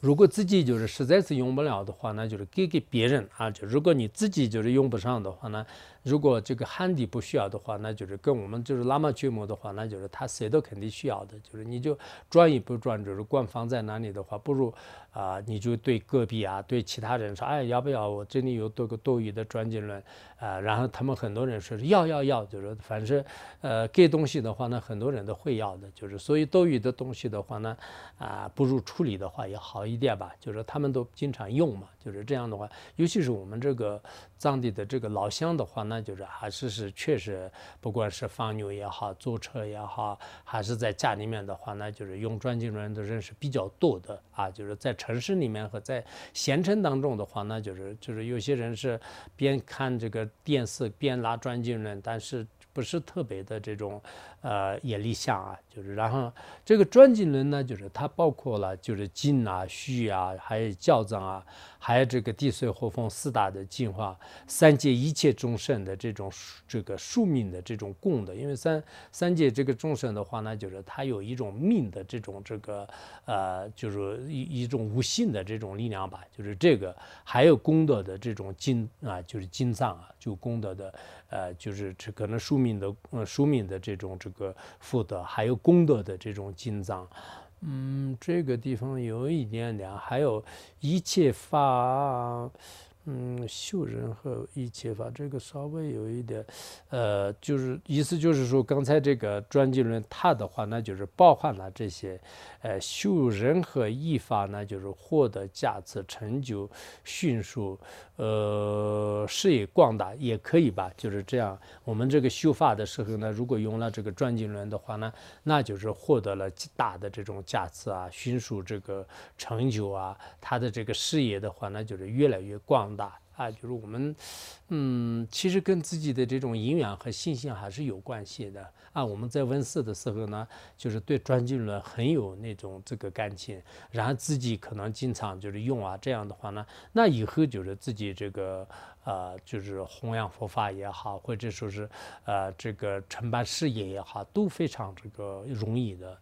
如果自己就是实在是用不了的话，那就是给给别人啊。就如果你自己就是用不上的话呢？如果这个汉地不需要的话，那就是跟我们就是喇嘛觉摩的话，那就是他谁都肯定需要的。就是你就转也不转，就是官方在哪里的话，不如啊，你就对隔壁啊，对其他人说，哎，要不要我这里有多个多余的转经轮啊？然后他们很多人说是要要要，就是反正呃给东西的话呢，很多人都会要的。就是所以多余的东西的话呢，啊，不如处理的话也好一点吧。就是他们都经常用嘛，就是这样的话，尤其是我们这个藏地的这个老乡的话。那就是还是是确实，不管是放牛也好，坐车也好，还是在家里面的话，那就是用转经轮的人是比较多的啊。就是在城市里面和在县城当中的话，那就是就是有些人是边看这个电视边拉转经轮，但是不是特别的这种。呃，也立项啊，就是然后这个转经轮呢，就是它包括了就是经啊、虚啊，还有教藏啊，还有这个地水火风四大的净化，三界一切众生的这种这个宿命的这种供的，因为三三界这个众生的话呢，就是它有一种命的这种这个呃，就是一一种无性的这种力量吧，就是这个还有功德的这种经啊，就是经藏啊，就功德的呃，就是这可能宿命的呃宿命的这种这。个福德还有功德的这种进藏，嗯，这个地方有一点点，还有一切法。嗯，修人和一切法，这个稍微有一点，呃，就是意思就是说，刚才这个转经轮它的话，那就是包含了这些，呃，修人和一法呢，就是获得价值、成就、迅速，呃，事业广大也可以吧，就是这样。我们这个修法的时候呢，如果用了这个转经轮的话呢，那就是获得了极大的这种价值啊，迅速这个成就啊，他的这个事业的话，呢就是越来越广。大啊，就是我们，嗯，其实跟自己的这种营养和信心还是有关系的啊。我们在问世的时候呢，就是对转经轮很有那种这个感情，然后自己可能经常就是用啊，这样的话呢，那以后就是自己这个。呃，就是弘扬佛法也好，或者说是呃这个承办事业也好，都非常这个容易的。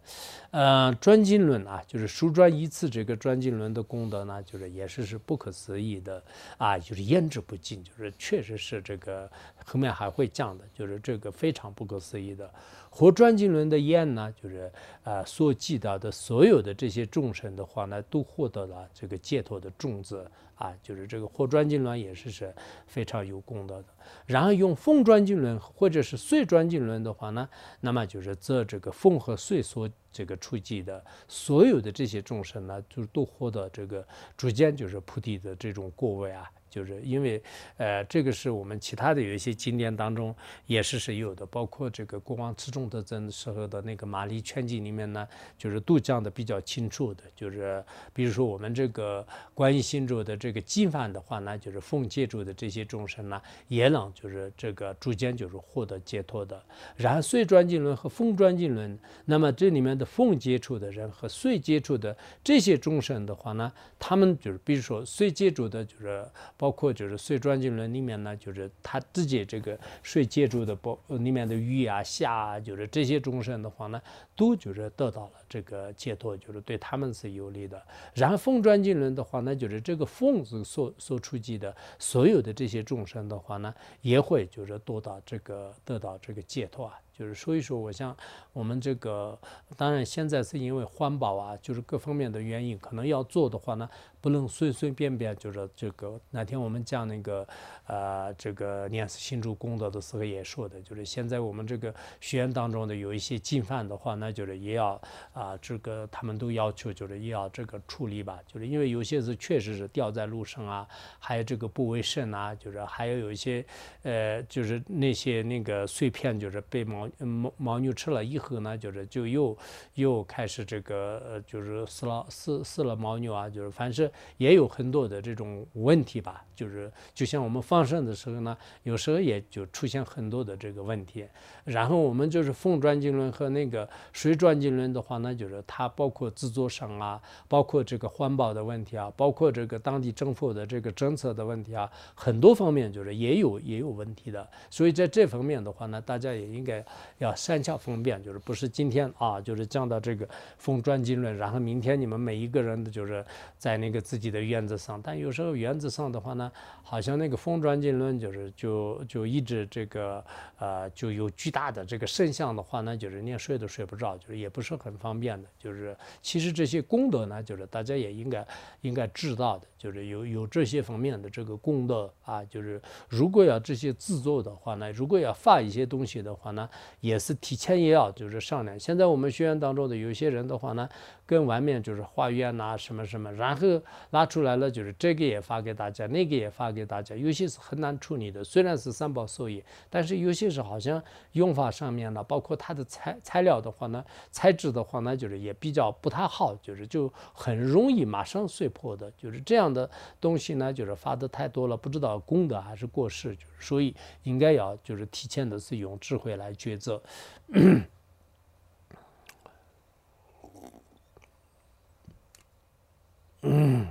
呃，专经论啊，就是书专一次这个专经论的功德呢，就是也是是不可思议的啊，就是言之不尽，就是确实是这个后面还会讲的，就是这个非常不可思议的。活专经轮的验呢，就是呃所记到的所有的这些众生的话呢，都获得了这个解脱的种子啊，就是这个活专经轮也是是非常有功德的。然后用风专经轮或者是岁专经轮的话呢，那么就是这这个风和岁所这个出记的所有的这些众生呢，就都获得这个逐渐就是菩提的这种果位啊。就是因为，呃，这个是我们其他的有一些经典当中也是是有的，包括这个国王持中德真时候的那个玛丽全集里面呢，就是都讲的比较清楚的。就是比如说我们这个观音心咒的这个经犯的话呢，就是奉戒住的这些众生呢，也能就是这个逐渐就是获得解脱的。然后碎专经轮和风专经轮，那么这里面的奉接触的人和碎接触的这些众生的话呢，他们就是比如说碎接触的，就是。包括就是碎专经轮里面呢，就是他自己这个睡接触的包里面的鱼啊、虾啊，就是这些众生的话呢，都就是得到了这个解脱，就是对他们是有利的。然后风专经轮的话呢，就是这个风子所所触及的所有的这些众生的话呢，也会就是得到这个得到这个解脱啊。就是所以说，我想我们这个当然现在是因为环保啊，就是各方面的原因，可能要做的话呢。不能随随便便就是这个。那天我们讲那个，呃，这个念新竹功德的时候也说的，就是现在我们这个学院当中的有一些进犯的话，那就是也要啊，这个他们都要求就是也要这个处理吧，就是因为有些是确实是掉在路上啊，还有这个不卫生啊，就是还有有一些呃，就是那些那个碎片，就是被牦牦牦牛吃了以后呢，就是就又又开始这个呃，就是死了死死了牦牛啊，就是凡是。也有很多的这种问题吧，就是就像我们放生的时候呢，有时候也就出现很多的这个问题。然后我们就是风转经轮和那个水转经轮的话呢，就是它包括制作上啊，包括这个环保的问题啊，包括这个当地政府的这个政策的问题啊，很多方面就是也有也有问题的。所以在这方面的话呢，大家也应该要善巧分辨，就是不是今天啊，就是讲到这个风转经轮，然后明天你们每一个人的就是在那个。自己的原则上，但有时候原则上的话呢，好像那个风转经轮就是就就一直这个呃就有巨大的这个圣像的话呢，就是连睡都睡不着，就是也不是很方便的。就是其实这些功德呢，就是大家也应该应该知道的，就是有有这些方面的这个功德啊，就是如果要这些制作的话呢，如果要发一些东西的话呢，也是提前也要就是商量。现在我们学院当中的有些人的话呢。跟外面就是化缘呐，什么什么，然后拿出来了，就是这个也发给大家，那个也发给大家，有些是很难处理的。虽然是三宝授业，但是有些是好像用法上面呢，包括它的材材料的话呢，材质的话呢，就是也比较不太好，就是就很容易马上碎破的，就是这样的东西呢，就是发的太多了，不知道功德还是过世，就是所以应该要就是提前的是用智慧来抉择。嗯，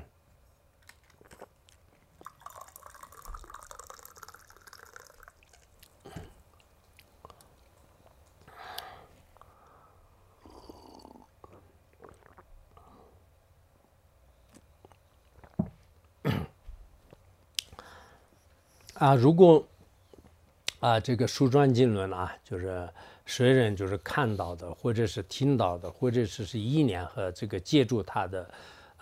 啊，如果啊，这个书转经轮啊，就是谁人就是看到的，或者是听到的，或者是是意念和这个借助他的。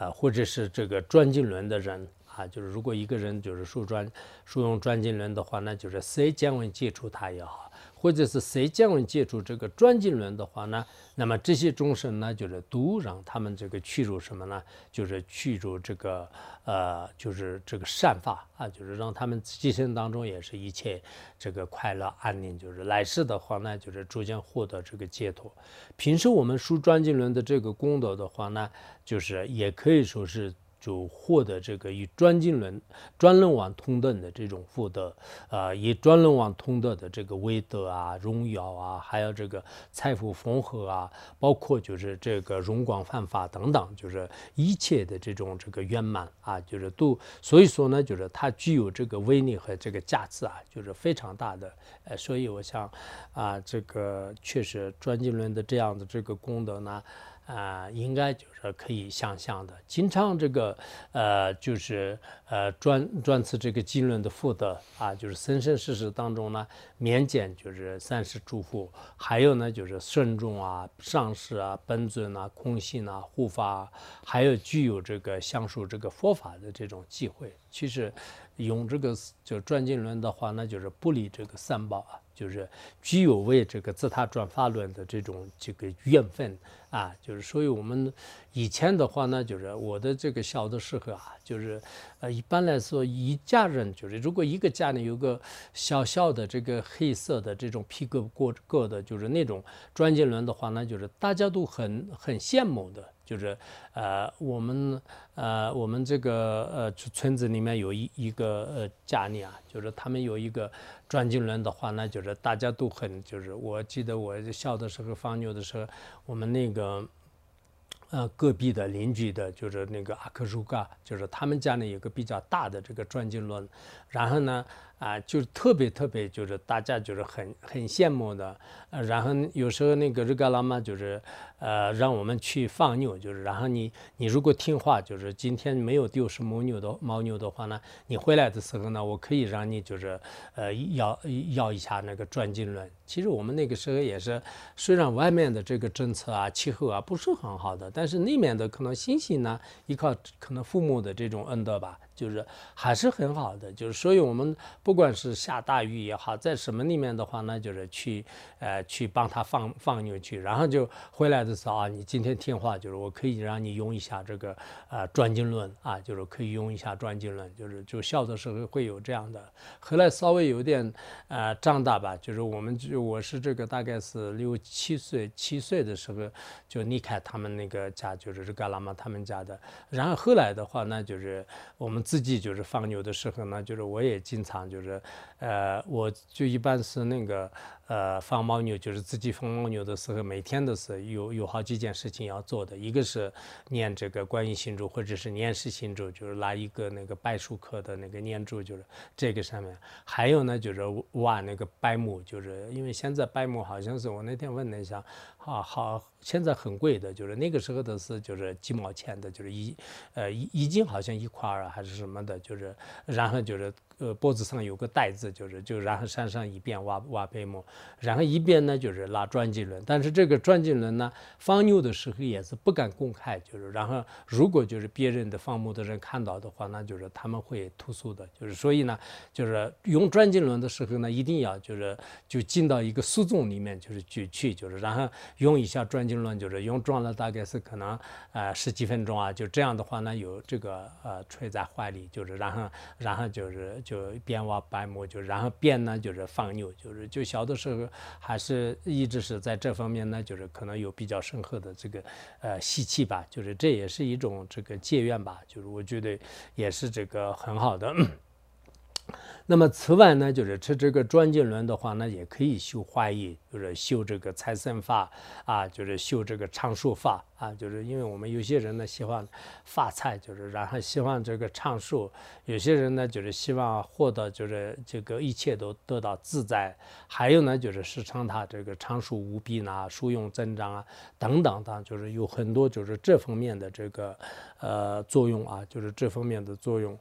啊，或者是这个转经轮的人啊，就是如果一个人就是输转输用转经轮的话，那就是谁降温接触他也好，或者是谁降温接触这个转经轮的话呢，那么这些众生呢，就是都让他们这个去除什么呢？就是去除这个。呃，就是这个善法啊，就是让他们今生当中也是一切这个快乐安宁，就是来世的话呢，就是逐渐获得这个解脱。平时我们书专经轮的这个功德的话呢，就是也可以说是就获得这个与专经轮、专轮王同等的这种福德，啊，以专轮王同德的这个威德啊、荣耀啊，还有这个财富丰厚啊，包括就是这个荣光焕发等等，就是一切的这种这个圆满啊，就是都，所以说呢，就是它具有这个威力和这个价值啊，就是非常大的。呃，所以我想啊，这个确实专经轮的这样的这个功德呢。啊，应该就是可以想象的。经常这个，呃，就是呃，专专次这个经论的福德啊，就是生生世世当中呢，免减就是三世诸佛，还有呢就是圣众啊、上师啊、本尊啊、空性啊、护法，还有具有这个享受这个佛法的这种机会。其实用这个就转经论的话，那就是不离这个三宝啊。就是具有为这个自他转法论的这种这个缘分啊，就是所以我们以前的话呢，就是我的这个小的时候啊，就是呃一般来说一家人就是如果一个家里有个小小的这个黑色的这种皮革过个的，就是那种转经轮的话呢，就是大家都很很羡慕的。就是呃，我们呃，我们这个呃村子里面有一一个呃家里啊，就是他们有一个转经轮的话，那就是大家都很就是，我记得我小的时候放牛的时候，我们那个呃隔壁的邻居的，就是那个阿克舒嘎，就是他们家里有个比较大的这个转经轮，然后呢。啊，就是特别特别，就是大家就是很很羡慕的，呃，然后有时候那个日嘎拉嘛，就是呃让我们去放牛，就是然后你你如果听话，就是今天没有丢失母牛的牦牛的话呢，你回来的时候呢，我可以让你就是呃要要一下那个转经轮。其实我们那个时候也是，虽然外面的这个政策啊、气候啊不是很好的，但是那面的可能信息呢，依靠可能父母的这种恩德吧。就是还是很好的，就是所以我们不管是下大雨也好，在什么里面的话呢，就是去呃去帮他放放牛去，然后就回来的时候啊，你今天听话，就是我可以让你用一下这个呃转经轮啊，就是可以用一下转经轮，就是就小的时候会有这样的，后来稍微有点呃长大吧，就是我们就我是这个大概是六七岁七岁的时候就离开他们那个家，就是这个喇嘛他们家的，然后后来的话呢，就是我们。自己就是放牛的时候呢，就是我也经常就是，呃，我就一般是那个。呃，放牦牛就是自己放牦牛的时候，每天都是有有好几件事情要做的。一个是念这个观音心咒，或者是念释心咒，就是拿一个那个柏树刻的那个念珠，就是这个上面。还有呢，就是挖那个柏木，就是因为现在柏木好像是我那天问了一下，好好现在很贵的，就是那个时候都是就是几毛钱的，就是一呃一一斤好像一块儿还是什么的，就是然后就是。呃，脖子上有个带子，就是就然后山上一边挖挖白木，然后一边呢就是拉转经轮，但是这个转经轮呢放牛的时候也是不敢公开，就是然后如果就是别人的放牧的人看到的话，那就是他们会投诉的，就是所以呢，就是用转经轮的时候呢，一定要就是就进到一个树洞里面，就是去去就是然后用一下转经轮，就是用转了大概是可能呃十几分钟啊，就这样的话呢有这个呃吹在怀里，就是然后然后就是。就边挖白磨，就然后边呢就是放牛，就是就小的时候还是一直是在这方面呢，就是可能有比较深刻的这个呃习气吧，就是这也是一种这个戒愿吧，就是我觉得也是这个很好的。那么此外呢，就是吃这个转经轮的话呢，也可以修化业，就是修这个财神法啊，就是修这个长寿法啊，就是因为我们有些人呢喜欢发财，就是然后希望这个长寿；有些人呢就是希望获得就是这个一切都得到自在；还有呢就是时常他这个长寿无比呐，寿用增长啊等等等，就是有很多就是这方面的这个呃作用啊，就是这方面的作用。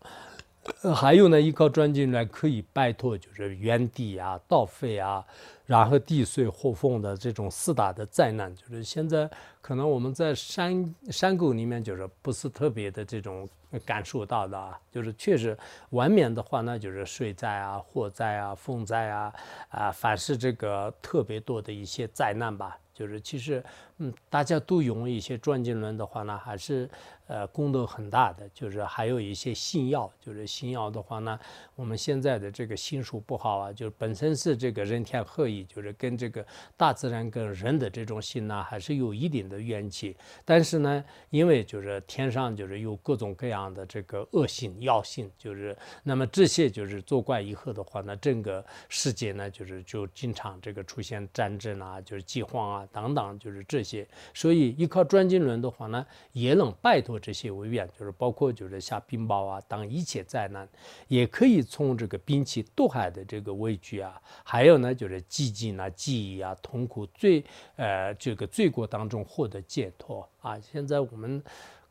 呃，还有呢，依靠转经轮可以摆脱就是原地啊、盗匪啊，然后地税火风的这种四大的灾难。就是现在可能我们在山山沟里面，就是不是特别的这种感受到的啊。就是确实外面的话呢，就是水灾啊、火灾啊、风灾啊，啊，凡是这个特别多的一些灾难吧。就是其实，嗯，大家都用一些转经轮的话呢，还是。呃，功德很大的，就是还有一些新药，就是新药的话呢，我们现在的这个心术不好啊，就是本身是这个人天合一。就是跟这个大自然跟人的这种心呢，还是有一定的怨气。但是呢，因为就是天上就是有各种各样的这个恶性药性，就是那么这些就是作怪以后的话呢，整个世界呢就是就经常这个出现战争啊，就是饥荒啊等等，就是这些。所以依靠转经轮的话呢，也能拜托这些危险，就是包括就是下冰雹啊等一切灾难，也可以从这个兵器渡海的这个畏惧啊，还有呢就是寂静啊、记忆啊、痛苦罪呃这个罪过当中获得解脱啊。现在我们。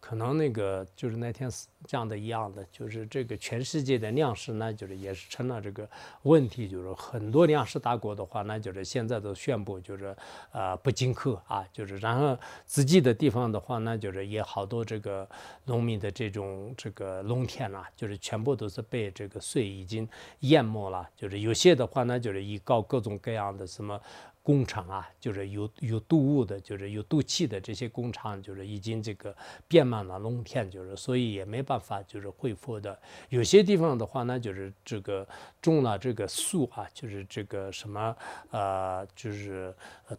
可能那个就是那天讲的一样的，就是这个全世界的粮食呢，就是也是成了这个问题，就是很多粮食大国的话，那就是现在都宣布就是呃不进口啊，就是然后自己的地方的话，那就是也好多这个农民的这种这个农田啦，就是全部都是被这个水已经淹没了，就是有些的话呢，就是一搞各种各样的什么。工厂啊，就是有有毒物的，就是有毒气的这些工厂，就是已经这个遍满了农田，就是所以也没办法就是恢复的。有些地方的话呢，就是这个种了这个树啊，就是这个什么呃，就是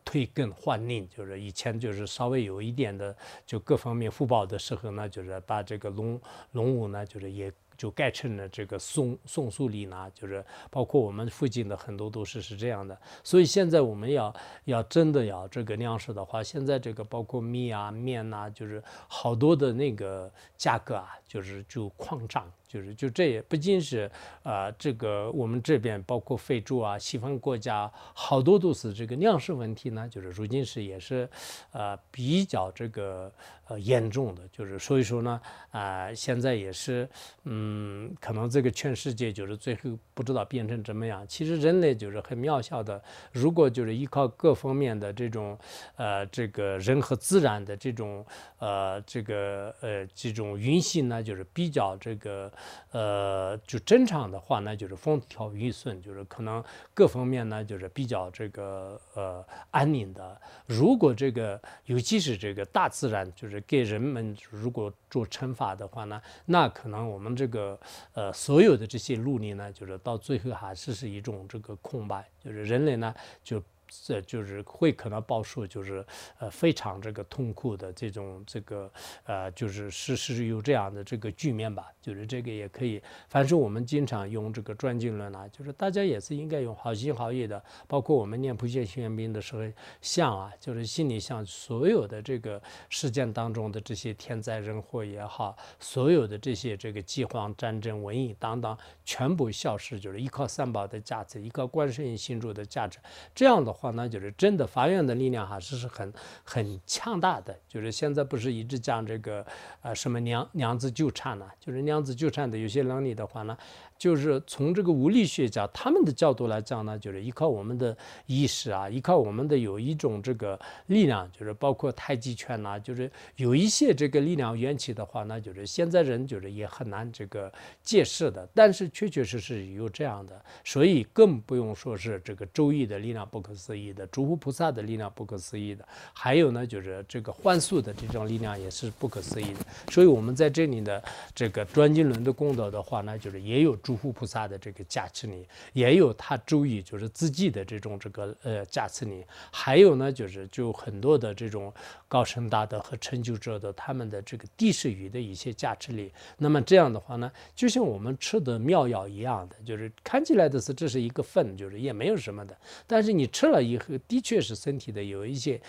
退耕换林，就是以前就是稍微有一点的就各方面福报的时候呢，就是把这个农农务呢，就是也。就盖成了这个松松树林呢，就是包括我们附近的很多都是是这样的。所以现在我们要要真的要这个粮食的话，现在这个包括米啊、面呐，就是好多的那个价格啊，就是就狂涨。就是就这也不仅是啊，这个我们这边包括非洲啊、西方国家，好多都是这个粮食问题呢。就是如今是也是，呃，比较这个呃严重的。就是所以说呢，啊，现在也是，嗯，可能这个全世界就是最后不知道变成怎么样。其实人类就是很渺小的，如果就是依靠各方面的这种，呃，这个人和自然的这种，呃，这个呃这种运行呢，就是比较这个。呃，就正常的话呢，就是风调雨顺，就是可能各方面呢，就是比较这个呃安宁的。如果这个，尤其是这个大自然，就是给人们如果做惩罚的话呢，那可能我们这个呃所有的这些努力呢，就是到最后还是是一种这个空白，就是人类呢就。这就是会可能报数，就是呃非常这个痛苦的这种这个呃就是是是有这样的这个局面吧，就是这个也可以。凡是我们经常用这个转经论啊，就是大家也是应该用好心好意的，包括我们念普贤行愿兵的时候想啊，就是心里想所有的这个事件当中的这些天灾人祸也好，所有的这些这个饥荒、战争、瘟疫等等全部消失，就是依靠三宝的价值，依靠观世音心主的价值，这样的。话呢，就是真的法院的力量还是是很很强大的。就是现在不是一直讲这个呃什么娘娘子纠缠呢？就是娘子纠缠的有些能力的话呢。就是从这个物理学家他们的角度来讲呢，就是依靠我们的意识啊，依靠我们的有一种这个力量，就是包括太极拳呐，就是有一些这个力量缘起的话，那就是现在人就是也很难这个解释的。但是确确实实有这样的，所以更不用说是这个周易的力量不可思议的，诸佛菩萨的力量不可思议的，还有呢就是这个幻术的这种力量也是不可思议的。所以我们在这里的这个转经轮的功德的话呢，就是也有。诸佛菩萨的这个加持你，也有他周易就是自己的这种这个呃加持你，还有呢就是就很多的这种高深大德和成就者的他们的这个地势语的一些价值力。那么这样的话呢，就像我们吃的妙药一样的，就是看起来的是这是一个粪，就是也没有什么的，但是你吃了以后，的确是身体的有一些。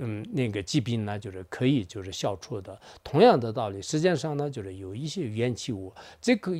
嗯，那个疾病呢，就是可以就是消除的。同样的道理，实际上呢，就是有一些元气物，这个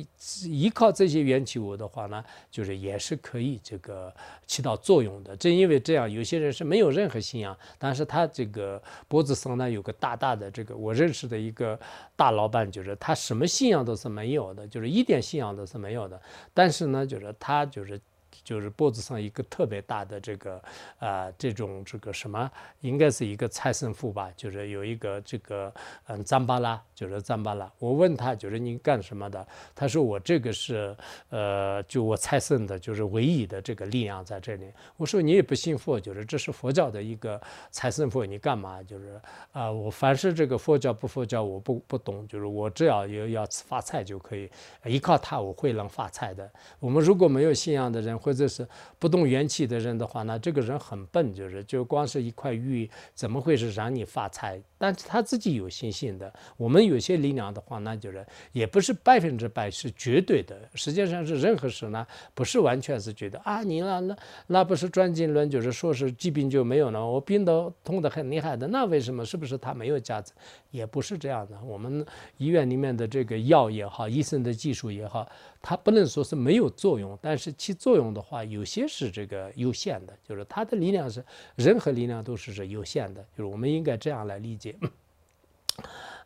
依靠这些元气物的话呢，就是也是可以这个起到作用的。正因为这样，有些人是没有任何信仰，但是他这个脖子自身呢有个大大的这个，我认识的一个大老板，就是他什么信仰都是没有的，就是一点信仰都是没有的，但是呢，就是他就是。就是脖子上一个特别大的这个，呃，这种这个什么，应该是一个财神符吧？就是有一个这个，嗯，赞巴拉，就是赞巴拉。我问他，就是你干什么的？他说我这个是，呃，就我财神的，就是唯一的这个力量在这里。我说你也不信佛，就是这是佛教的一个财神佛，你干嘛？就是啊，我凡是这个佛教不佛教，我不不懂，就是我只要有要发财就可以，依靠他我会能发财的。我们如果没有信仰的人或这是不动元气的人的话呢，这个人很笨，就是就光是一块玉，怎么会是让你发财？但是他自己有信心的。我们有些力量的话，那就是也不是百分之百是绝对的。实际上是任何事呢，不是完全是觉得啊，你那那那不是转经轮，就是说是疾病就没有了。我病都痛得很厉害的，那为什么？是不是它没有价值？也不是这样的。我们医院里面的这个药也好，医生的技术也好，它不能说是没有作用，但是其作用的话，有些是这个有限的，就是它的力量是任何力量都是是有限的，就是我们应该这样来理解。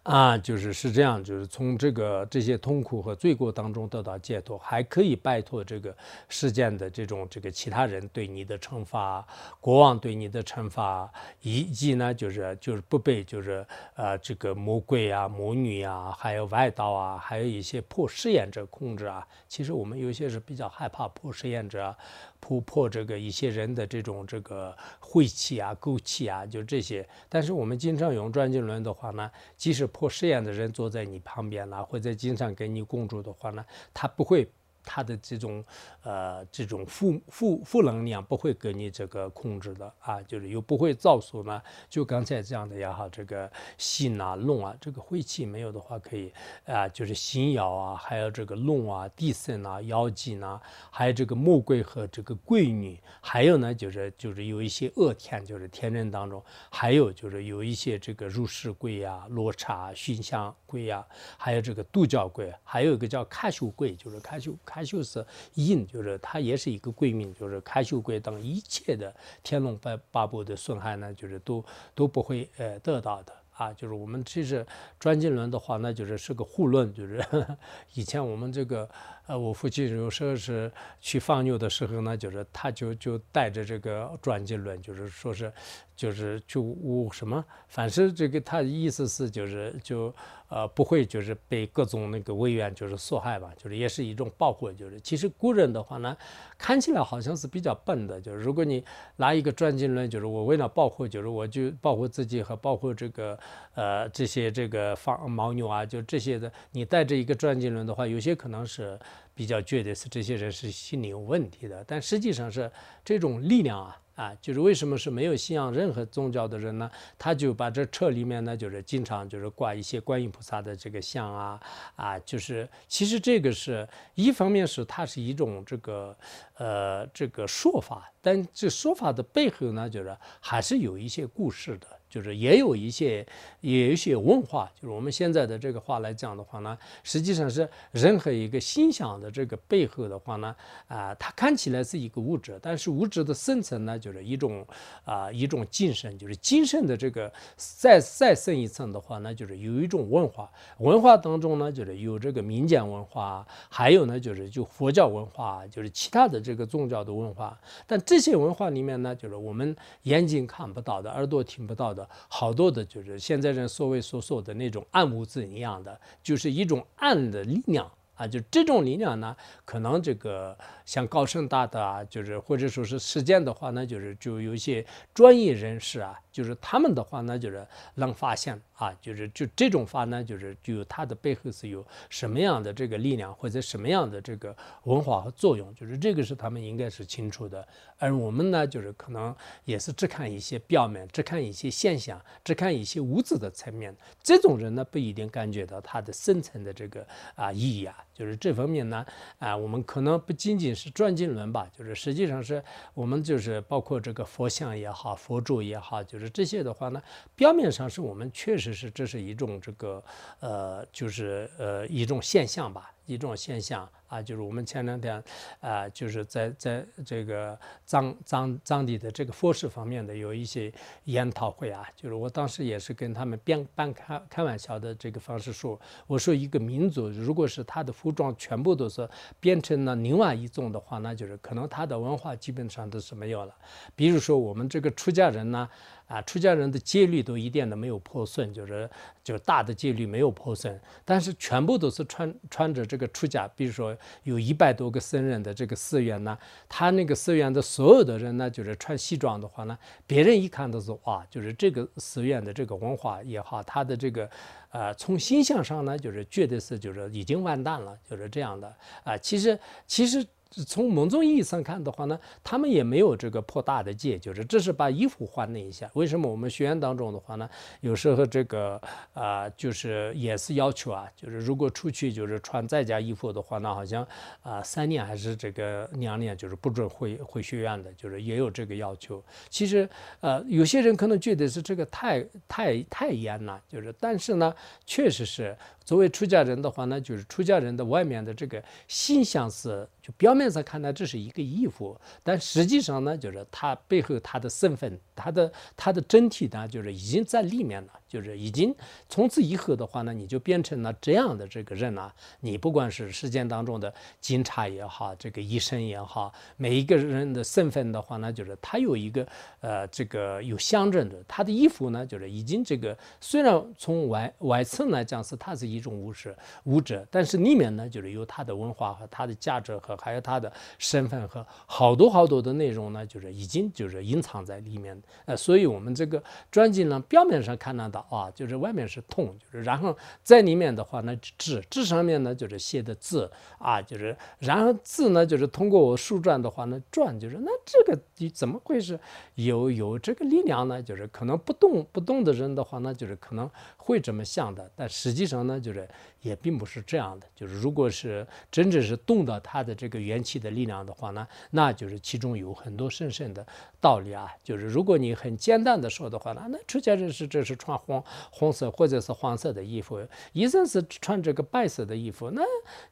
啊，就是是这样，就是从这个这些痛苦和罪过当中得到解脱，还可以摆脱这个事件的这种这个其他人对你的惩罚，国王对你的惩罚，以及呢，就是就是不被就是呃这个魔鬼啊、魔女啊，还有外道啊，还有一些破实验者控制啊。其实我们有些是比较害怕破实验者。突破这个一些人的这种这个晦气啊、勾气啊，就这些。但是我们经常用转经轮的话呢，即使破实验的人坐在你旁边了，或者经常跟你共住的话呢，他不会。它的这种呃这种负负负能量不会给你这个控制的啊，就是又不会造出呢，就刚才这样的也好，这个心啊、龙啊，这个晦气没有的话，可以啊，就是心爻啊，还有这个龙啊、地神啊、妖精啊，还有这个木贵和这个贵女，还有呢，就是就是有一些恶天，就是天人当中，还有就是有一些这个入世贵呀、罗刹、熏香贵呀，还有这个度教贵，还有一个叫看修贵，就是看修。喀修是印，就是他也是一个贵命，就是喀修贵等一切的天龙八八部的损害呢，就是都都不会呃得到的啊。就是我们其实转经轮的话，那就是是个护论，就是 以前我们这个呃，我父亲有时候是去放牛的时候呢，就是他就就带着这个转经轮，就是说是就是就我什么，反正这个他的意思是就是就。呃，不会就是被各种那个委员就是所害吧，就是也是一种保护。就是其实古人的话呢，看起来好像是比较笨的。就是如果你拿一个转经轮，就是我为了保护，就是我就保护自己和保护这个呃这些这个放牦牛啊，就这些的，你带着一个转经轮的话，有些可能是比较觉得是这些人是心理有问题的，但实际上是这种力量啊。啊，就是为什么是没有信仰任何宗教的人呢？他就把这车里面呢，就是经常就是挂一些观音菩萨的这个像啊啊，就是其实这个是一方面是它是一种这个呃这个说法，但这说法的背后呢，就是还是有一些故事的。就是也有一些，也有一些文化，就是我们现在的这个话来讲的话呢，实际上是任何一个心想的这个背后的话呢，啊，它看起来是一个物质，但是物质的深层呢，就是一种啊一种精神，就是精神的这个再再深一层的话呢，就是有一种文化，文化当中呢，就是有这个民间文化，还有呢就是就佛教文化，就是其他的这个宗教的文化，但这些文化里面呢，就是我们眼睛看不到的，耳朵听不到的。好多的，就是现在人所谓所说的那种暗物质一样的，就是一种暗的力量啊，就这种力量呢，可能这个。像高盛大的啊，就是或者说是实践的话呢，就是就有一些专业人士啊，就是他们的话呢，就是能发现啊，就是就这种法呢，就是就它的背后是有什么样的这个力量或者什么样的这个文化和作用，就是这个是他们应该是清楚的。而我们呢，就是可能也是只看一些表面，只看一些现象，只看一些物质的层面。这种人呢，不一定感觉到它的深层的这个啊意义啊，就是这方面呢，啊，我们可能不仅仅。是转经轮吧，就是实际上是我们就是包括这个佛像也好，佛珠也好，就是这些的话呢，表面上是我们确实是这是一种这个呃，就是呃一种现象吧。一种现象啊，就是我们前两天啊，就是在在这个藏藏藏地的这个佛事方面的有一些研讨会啊，就是我当时也是跟他们编半开开玩笑的这个方式说，我说一个民族如果是他的服装全部都是变成了另外一种的话，那就是可能他的文化基本上都是没有了。比如说我们这个出家人呢。啊，出家人的戒律都一点都没有破损，就是就大的戒律没有破损，但是全部都是穿穿着这个出家，比如说有一百多个僧人的这个寺院呢，他那个寺院的所有的人呢，就是穿西装的话呢，别人一看都是哇，就是这个寺院的这个文化也好，他的这个呃从形象上呢，就是绝对是就是已经完蛋了，就是这样的啊。其实其实从某种意义上看的话呢，他们也没有这个破大的戒，就是这是把衣服换了一下。为什么我们学院当中的话呢，有时候这个啊，就是也是要求啊，就是如果出去就是穿在家衣服的话呢，好像啊三年还是这个两年，就是不准回回学院的，就是也有这个要求。其实呃，有些人可能觉得是这个太太太严了，就是但是呢，确实是。作为出家人的话呢，就是出家人的外面的这个形象是，就表面上看呢，这是一个衣服，但实际上呢，就是他背后他的身份，他的他的真体呢，就是已经在里面了。就是已经从此以后的话呢，你就变成了这样的这个人啊。你不管是事件当中的警察也好，这个医生也好，每一个人的身份的话呢，就是他有一个呃，这个有象征的。他的衣服呢，就是已经这个虽然从外外层来讲是它是一种物质物质，但是里面呢，就是有他的文化和他的价值和还有他的身份和好多好多的内容呢，就是已经就是隐藏在里面。呃，所以我们这个专辑呢，表面上看得到。啊，就是外面是痛，就是然后在里面的话呢，字字上面呢就是写的字啊，就是然后字呢就是通过我书转的话呢转，就是那这个你怎么会是有有这个力量呢？就是可能不动不动的人的话呢，就是可能会这么想的，但实际上呢，就是也并不是这样的。就是如果是真正是动到他的这个元气的力量的话呢，那就是其中有很多深深的道理啊。就是如果你很简单的说的话呢，那出家人是这是穿。红红色或者是黄色的衣服，医生是穿这个白色的衣服，那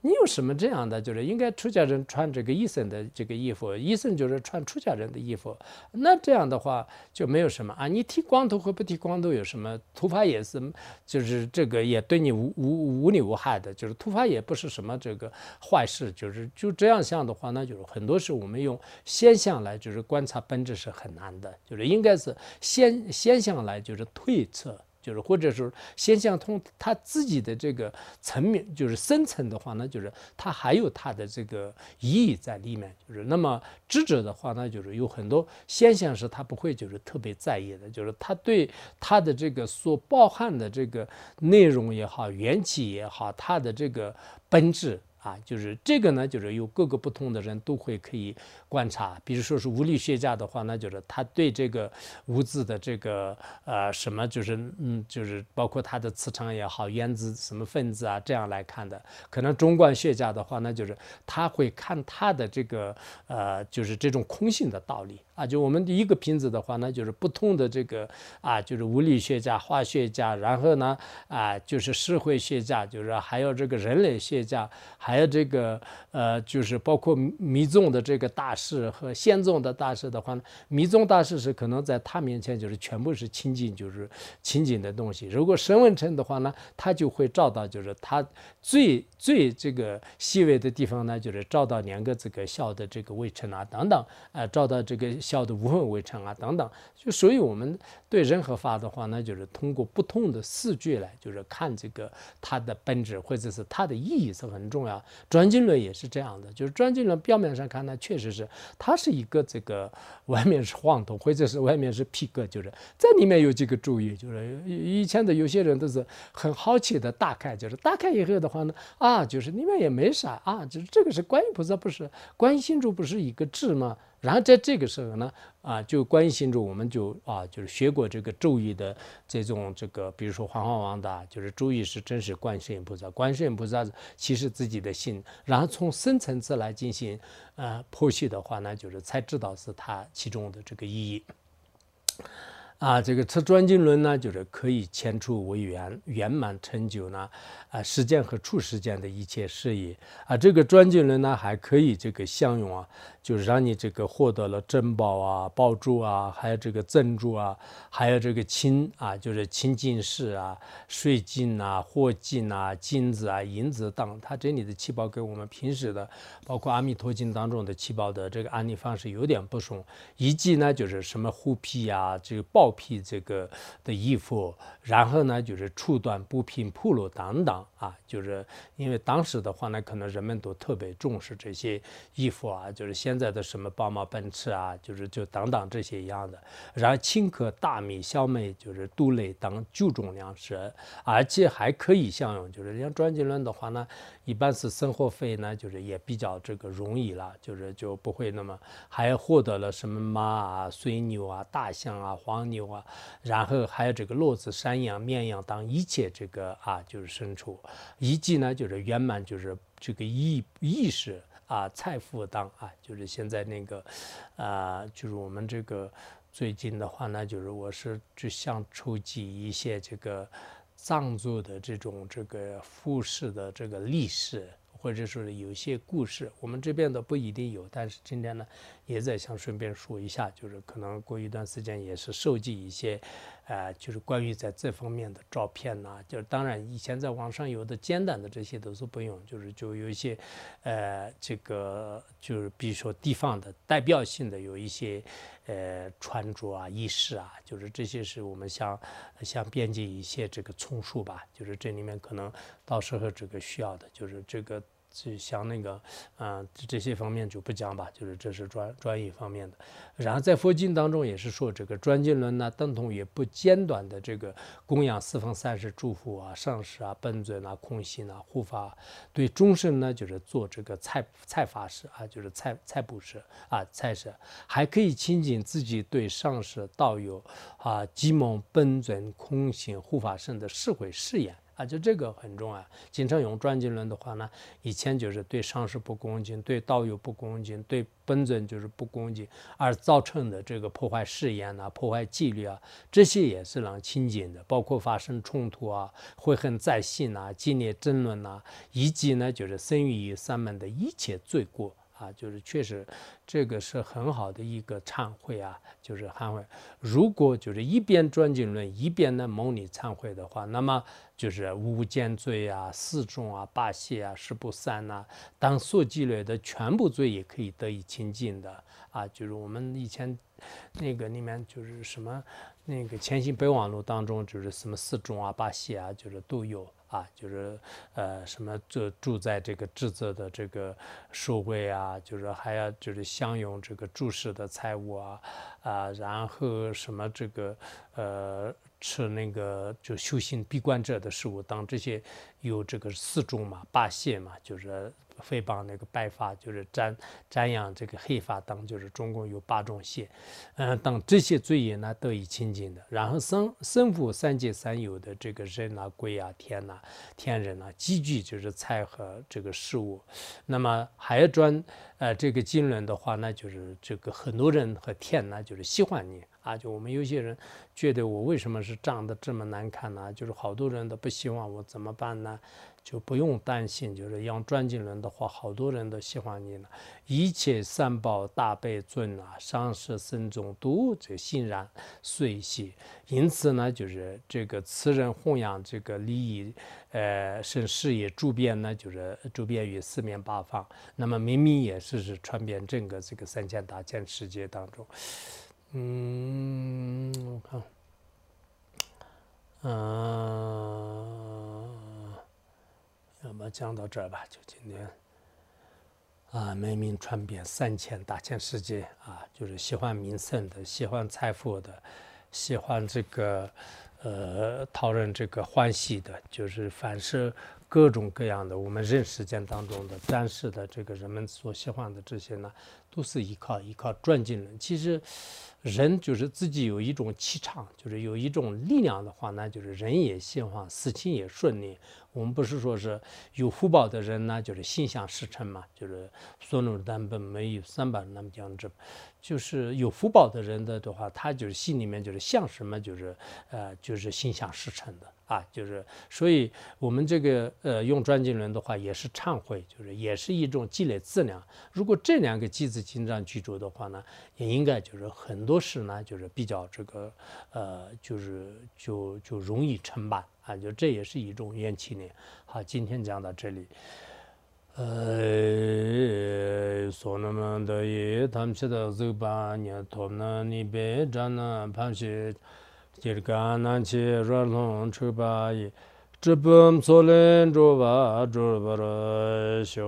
你有什么这样的？就是应该出家人穿这个医生的这个衣服，医生就是穿出家人的衣服，那这样的话就没有什么啊。你剃光头和不剃光头有什么？秃发也是，就是这个也对你无无无利无害的，就是秃发也不是什么这个坏事，就是就这样想的话，那就是很多时候我们用现象来就是观察本质是很难的，就是应该是先现象来就是推测。就是，或者说先想通他自己的这个层面，就是深层的话呢，就是他还有他的这个意义在里面。就是那么智者的话呢，就是有很多现象是他不会就是特别在意的，就是他对他的这个所包含的这个内容也好，缘起也好，他的这个本质。啊，就是这个呢，就是有各个不同的人都会可以观察。比如说是物理学家的话，那就是他对这个物质的这个呃什么，就是嗯，就是包括它的磁场也好，原子什么分子啊，这样来看的。可能中观学家的话，那就是他会看他的这个呃，就是这种空性的道理。啊，就我们第一个瓶子的话呢，就是不同的这个啊，就是物理学家、化学家，然后呢啊，就是社会学家，就是还有这个人类学家，还有这个呃，就是包括密宗的这个大师和仙宗的大师的话呢，密宗大师是可能在他面前就是全部是清净，就是清净的东西。如果神文成的话呢，他就会照到就是他最最这个细微的地方呢，就是照到两个这个小的这个微尘啊等等，啊，照到这个。小的无分为成啊，等等，就所以我们对任何法的话那，就是通过不同的视觉来，就是看这个它的本质或者是它的意义是很重要。转经轮也是这样的，就是转经轮表面上看呢，确实是它是一个这个外面是黄铜或者是外面是皮革，就是在里面有几个注意，就是以前的有些人都是很好奇的打开，就是打开以后的话呢，啊，就是里面也没啥啊，就是这个是观音菩萨不是观音心珠不是一个字吗？然后在这个时候呢，啊，就关心着我们就啊，就是学过这个咒语的这种这个，比如说黄花王的，就是咒语是真实观世音菩萨，观世音菩萨其实自己的心，然后从深层次来进行呃剖析的话呢，就是才知道是它其中的这个意义。啊，这个持专经轮呢，就是可以前出为圆，圆满成就呢，啊，时间和处时间的一切事宜。啊，这个专经轮呢，还可以这个相用啊。就是让你这个获得了珍宝啊、宝珠啊，还有这个赠珠啊，还有这个金啊，就是青金饰啊、税金啊、货金啊、金子啊、银子等。它这里的七宝跟我们平时的，包括《阿弥陀经》当中的七宝的这个安利方式有点不同。以及呢，就是什么虎皮啊、这个豹皮这个的衣服，然后呢，就是初段布平铺路等等啊，就是因为当时的话呢，可能人们都特别重视这些衣服啊，就是现。现在的什么宝马、奔驰啊，就是就等等这些一样的。然后青稞、大米、小麦，就是豆类等九种粮食，而且还可以享用。就是像转经轮的话呢，一般是生活费呢，就是也比较这个容易了，就是就不会那么还获得了什么马啊、水牛啊、大象啊、黄牛啊，然后还有这个骡子、山羊、绵羊等一切这个啊，就是牲畜，以及呢就是圆满就是这个意意识啊、蔡富当啊，就是现在那个啊，就是我们这个最近的话呢，就是我是就想筹集一些这个。藏族的这种这个服饰的这个历史，或者说有些故事，我们这边的不一定有，但是今天呢，也在想顺便说一下，就是可能过一段时间也是收集一些，呃，就是关于在这方面的照片呐，就是当然以前在网上有的简单的这些都是不用，就是就有一些，呃，这个就是比如说地方的代表性的有一些。呃，穿着啊，衣饰啊，就是这些是我们想想编辑一些这个丛书吧，就是这里面可能到时候这个需要的，就是这个。就像那个，啊，这些方面就不讲吧，就是这是专专业方面的。然后在佛经当中也是说，这个转经轮呢，等同于不间断的这个供养四方三世诸佛啊、上师啊、本尊啊、空心啊、护法，对众生呢就是做这个菜菜法事啊，就是菜菜布施啊、菜施，还可以亲近自己对上师道友啊、积蒙本尊空心护法圣的誓会誓言。啊，就这个很重要。经常用转经轮的话呢，以前就是对上师不恭敬，对道友不恭敬，对本尊就是不恭敬，而造成的这个破坏誓言呐、破坏纪律啊，这些也是让清净的。包括发生冲突啊、悔恨在心呐、激烈争论呐，以及呢就是生于三门的一切罪过。啊，就是确实，这个是很好的一个忏悔啊，就是忏悔。如果就是一边转经论一边呢模拟忏悔的话，那么就是无间罪啊、四众啊、八谢啊、十不散呐，当所积累的全部罪也可以得以清净的啊。就是我们以前那个里面就是什么那个前行备忘录当中，就是什么四众啊、八谢啊，就是都有。啊，就是呃，什么住住在这个职责的这个守卫啊，就是还要就是享用这个住世的财物啊，啊，然后什么这个呃吃那个就修行闭关者的食物，当这些有这个四种嘛，八谢嘛，就是。诽谤那个白发，就是瞻瞻仰这个黑发等，就是中共有八种谢，嗯，等这些罪业呢得以清净的。然后生生父三界三有的这个人呐、鬼啊、天呐、天人呐，积聚就是财和这个事物。那么还要转呃这个经论的话，那就是这个很多人和天呢就是喜欢你啊。就我们有些人觉得我为什么是长得这么难看呢？就是好多人都不希望我怎么办呢？就不用担心，就是养转经轮的话，好多人都喜欢你呢。一切三宝大悲尊啊，上师僧众都这欣然随喜。因此呢，就是这个此人弘扬这个利益，呃，甚事业周遍呢，就是周遍于四面八方。那么明明也是是传遍整个这个三千大千世界当中。嗯，我看，啊。那么讲到这儿吧，就今天啊，美名传遍三千大千世界啊，就是喜欢名声的，喜欢财富的，喜欢这个呃讨人这个欢喜的，就是凡是各种各样的我们人世间当中的暂时的这个人们所喜欢的这些呢，都是依靠依靠转经轮。其实人就是自己有一种气场，就是有一种力量的话那，就是人也兴旺，事情也顺利。我们不是说是有福报的人呢，就是心想事成嘛，就是所努单本没有三百那么讲这，就是有福报的人的的话，他就是心里面就是想什么就是呃就是心想事成的啊，就是所以我们这个呃用转经轮的话也是忏悔，就是也是一种积累资粮。如果这两个机子经常居住的话呢，也应该就是很多事呢就是比较这个呃就是就就容易成办。啊，就这也是一种元气呢。好，今天讲到这里。 소나만다이 담치다 즈바냐 톰나니베 자나 밤시 지르가난치 럴론 추바이 쯔범 솔렌 조바 조바르쇼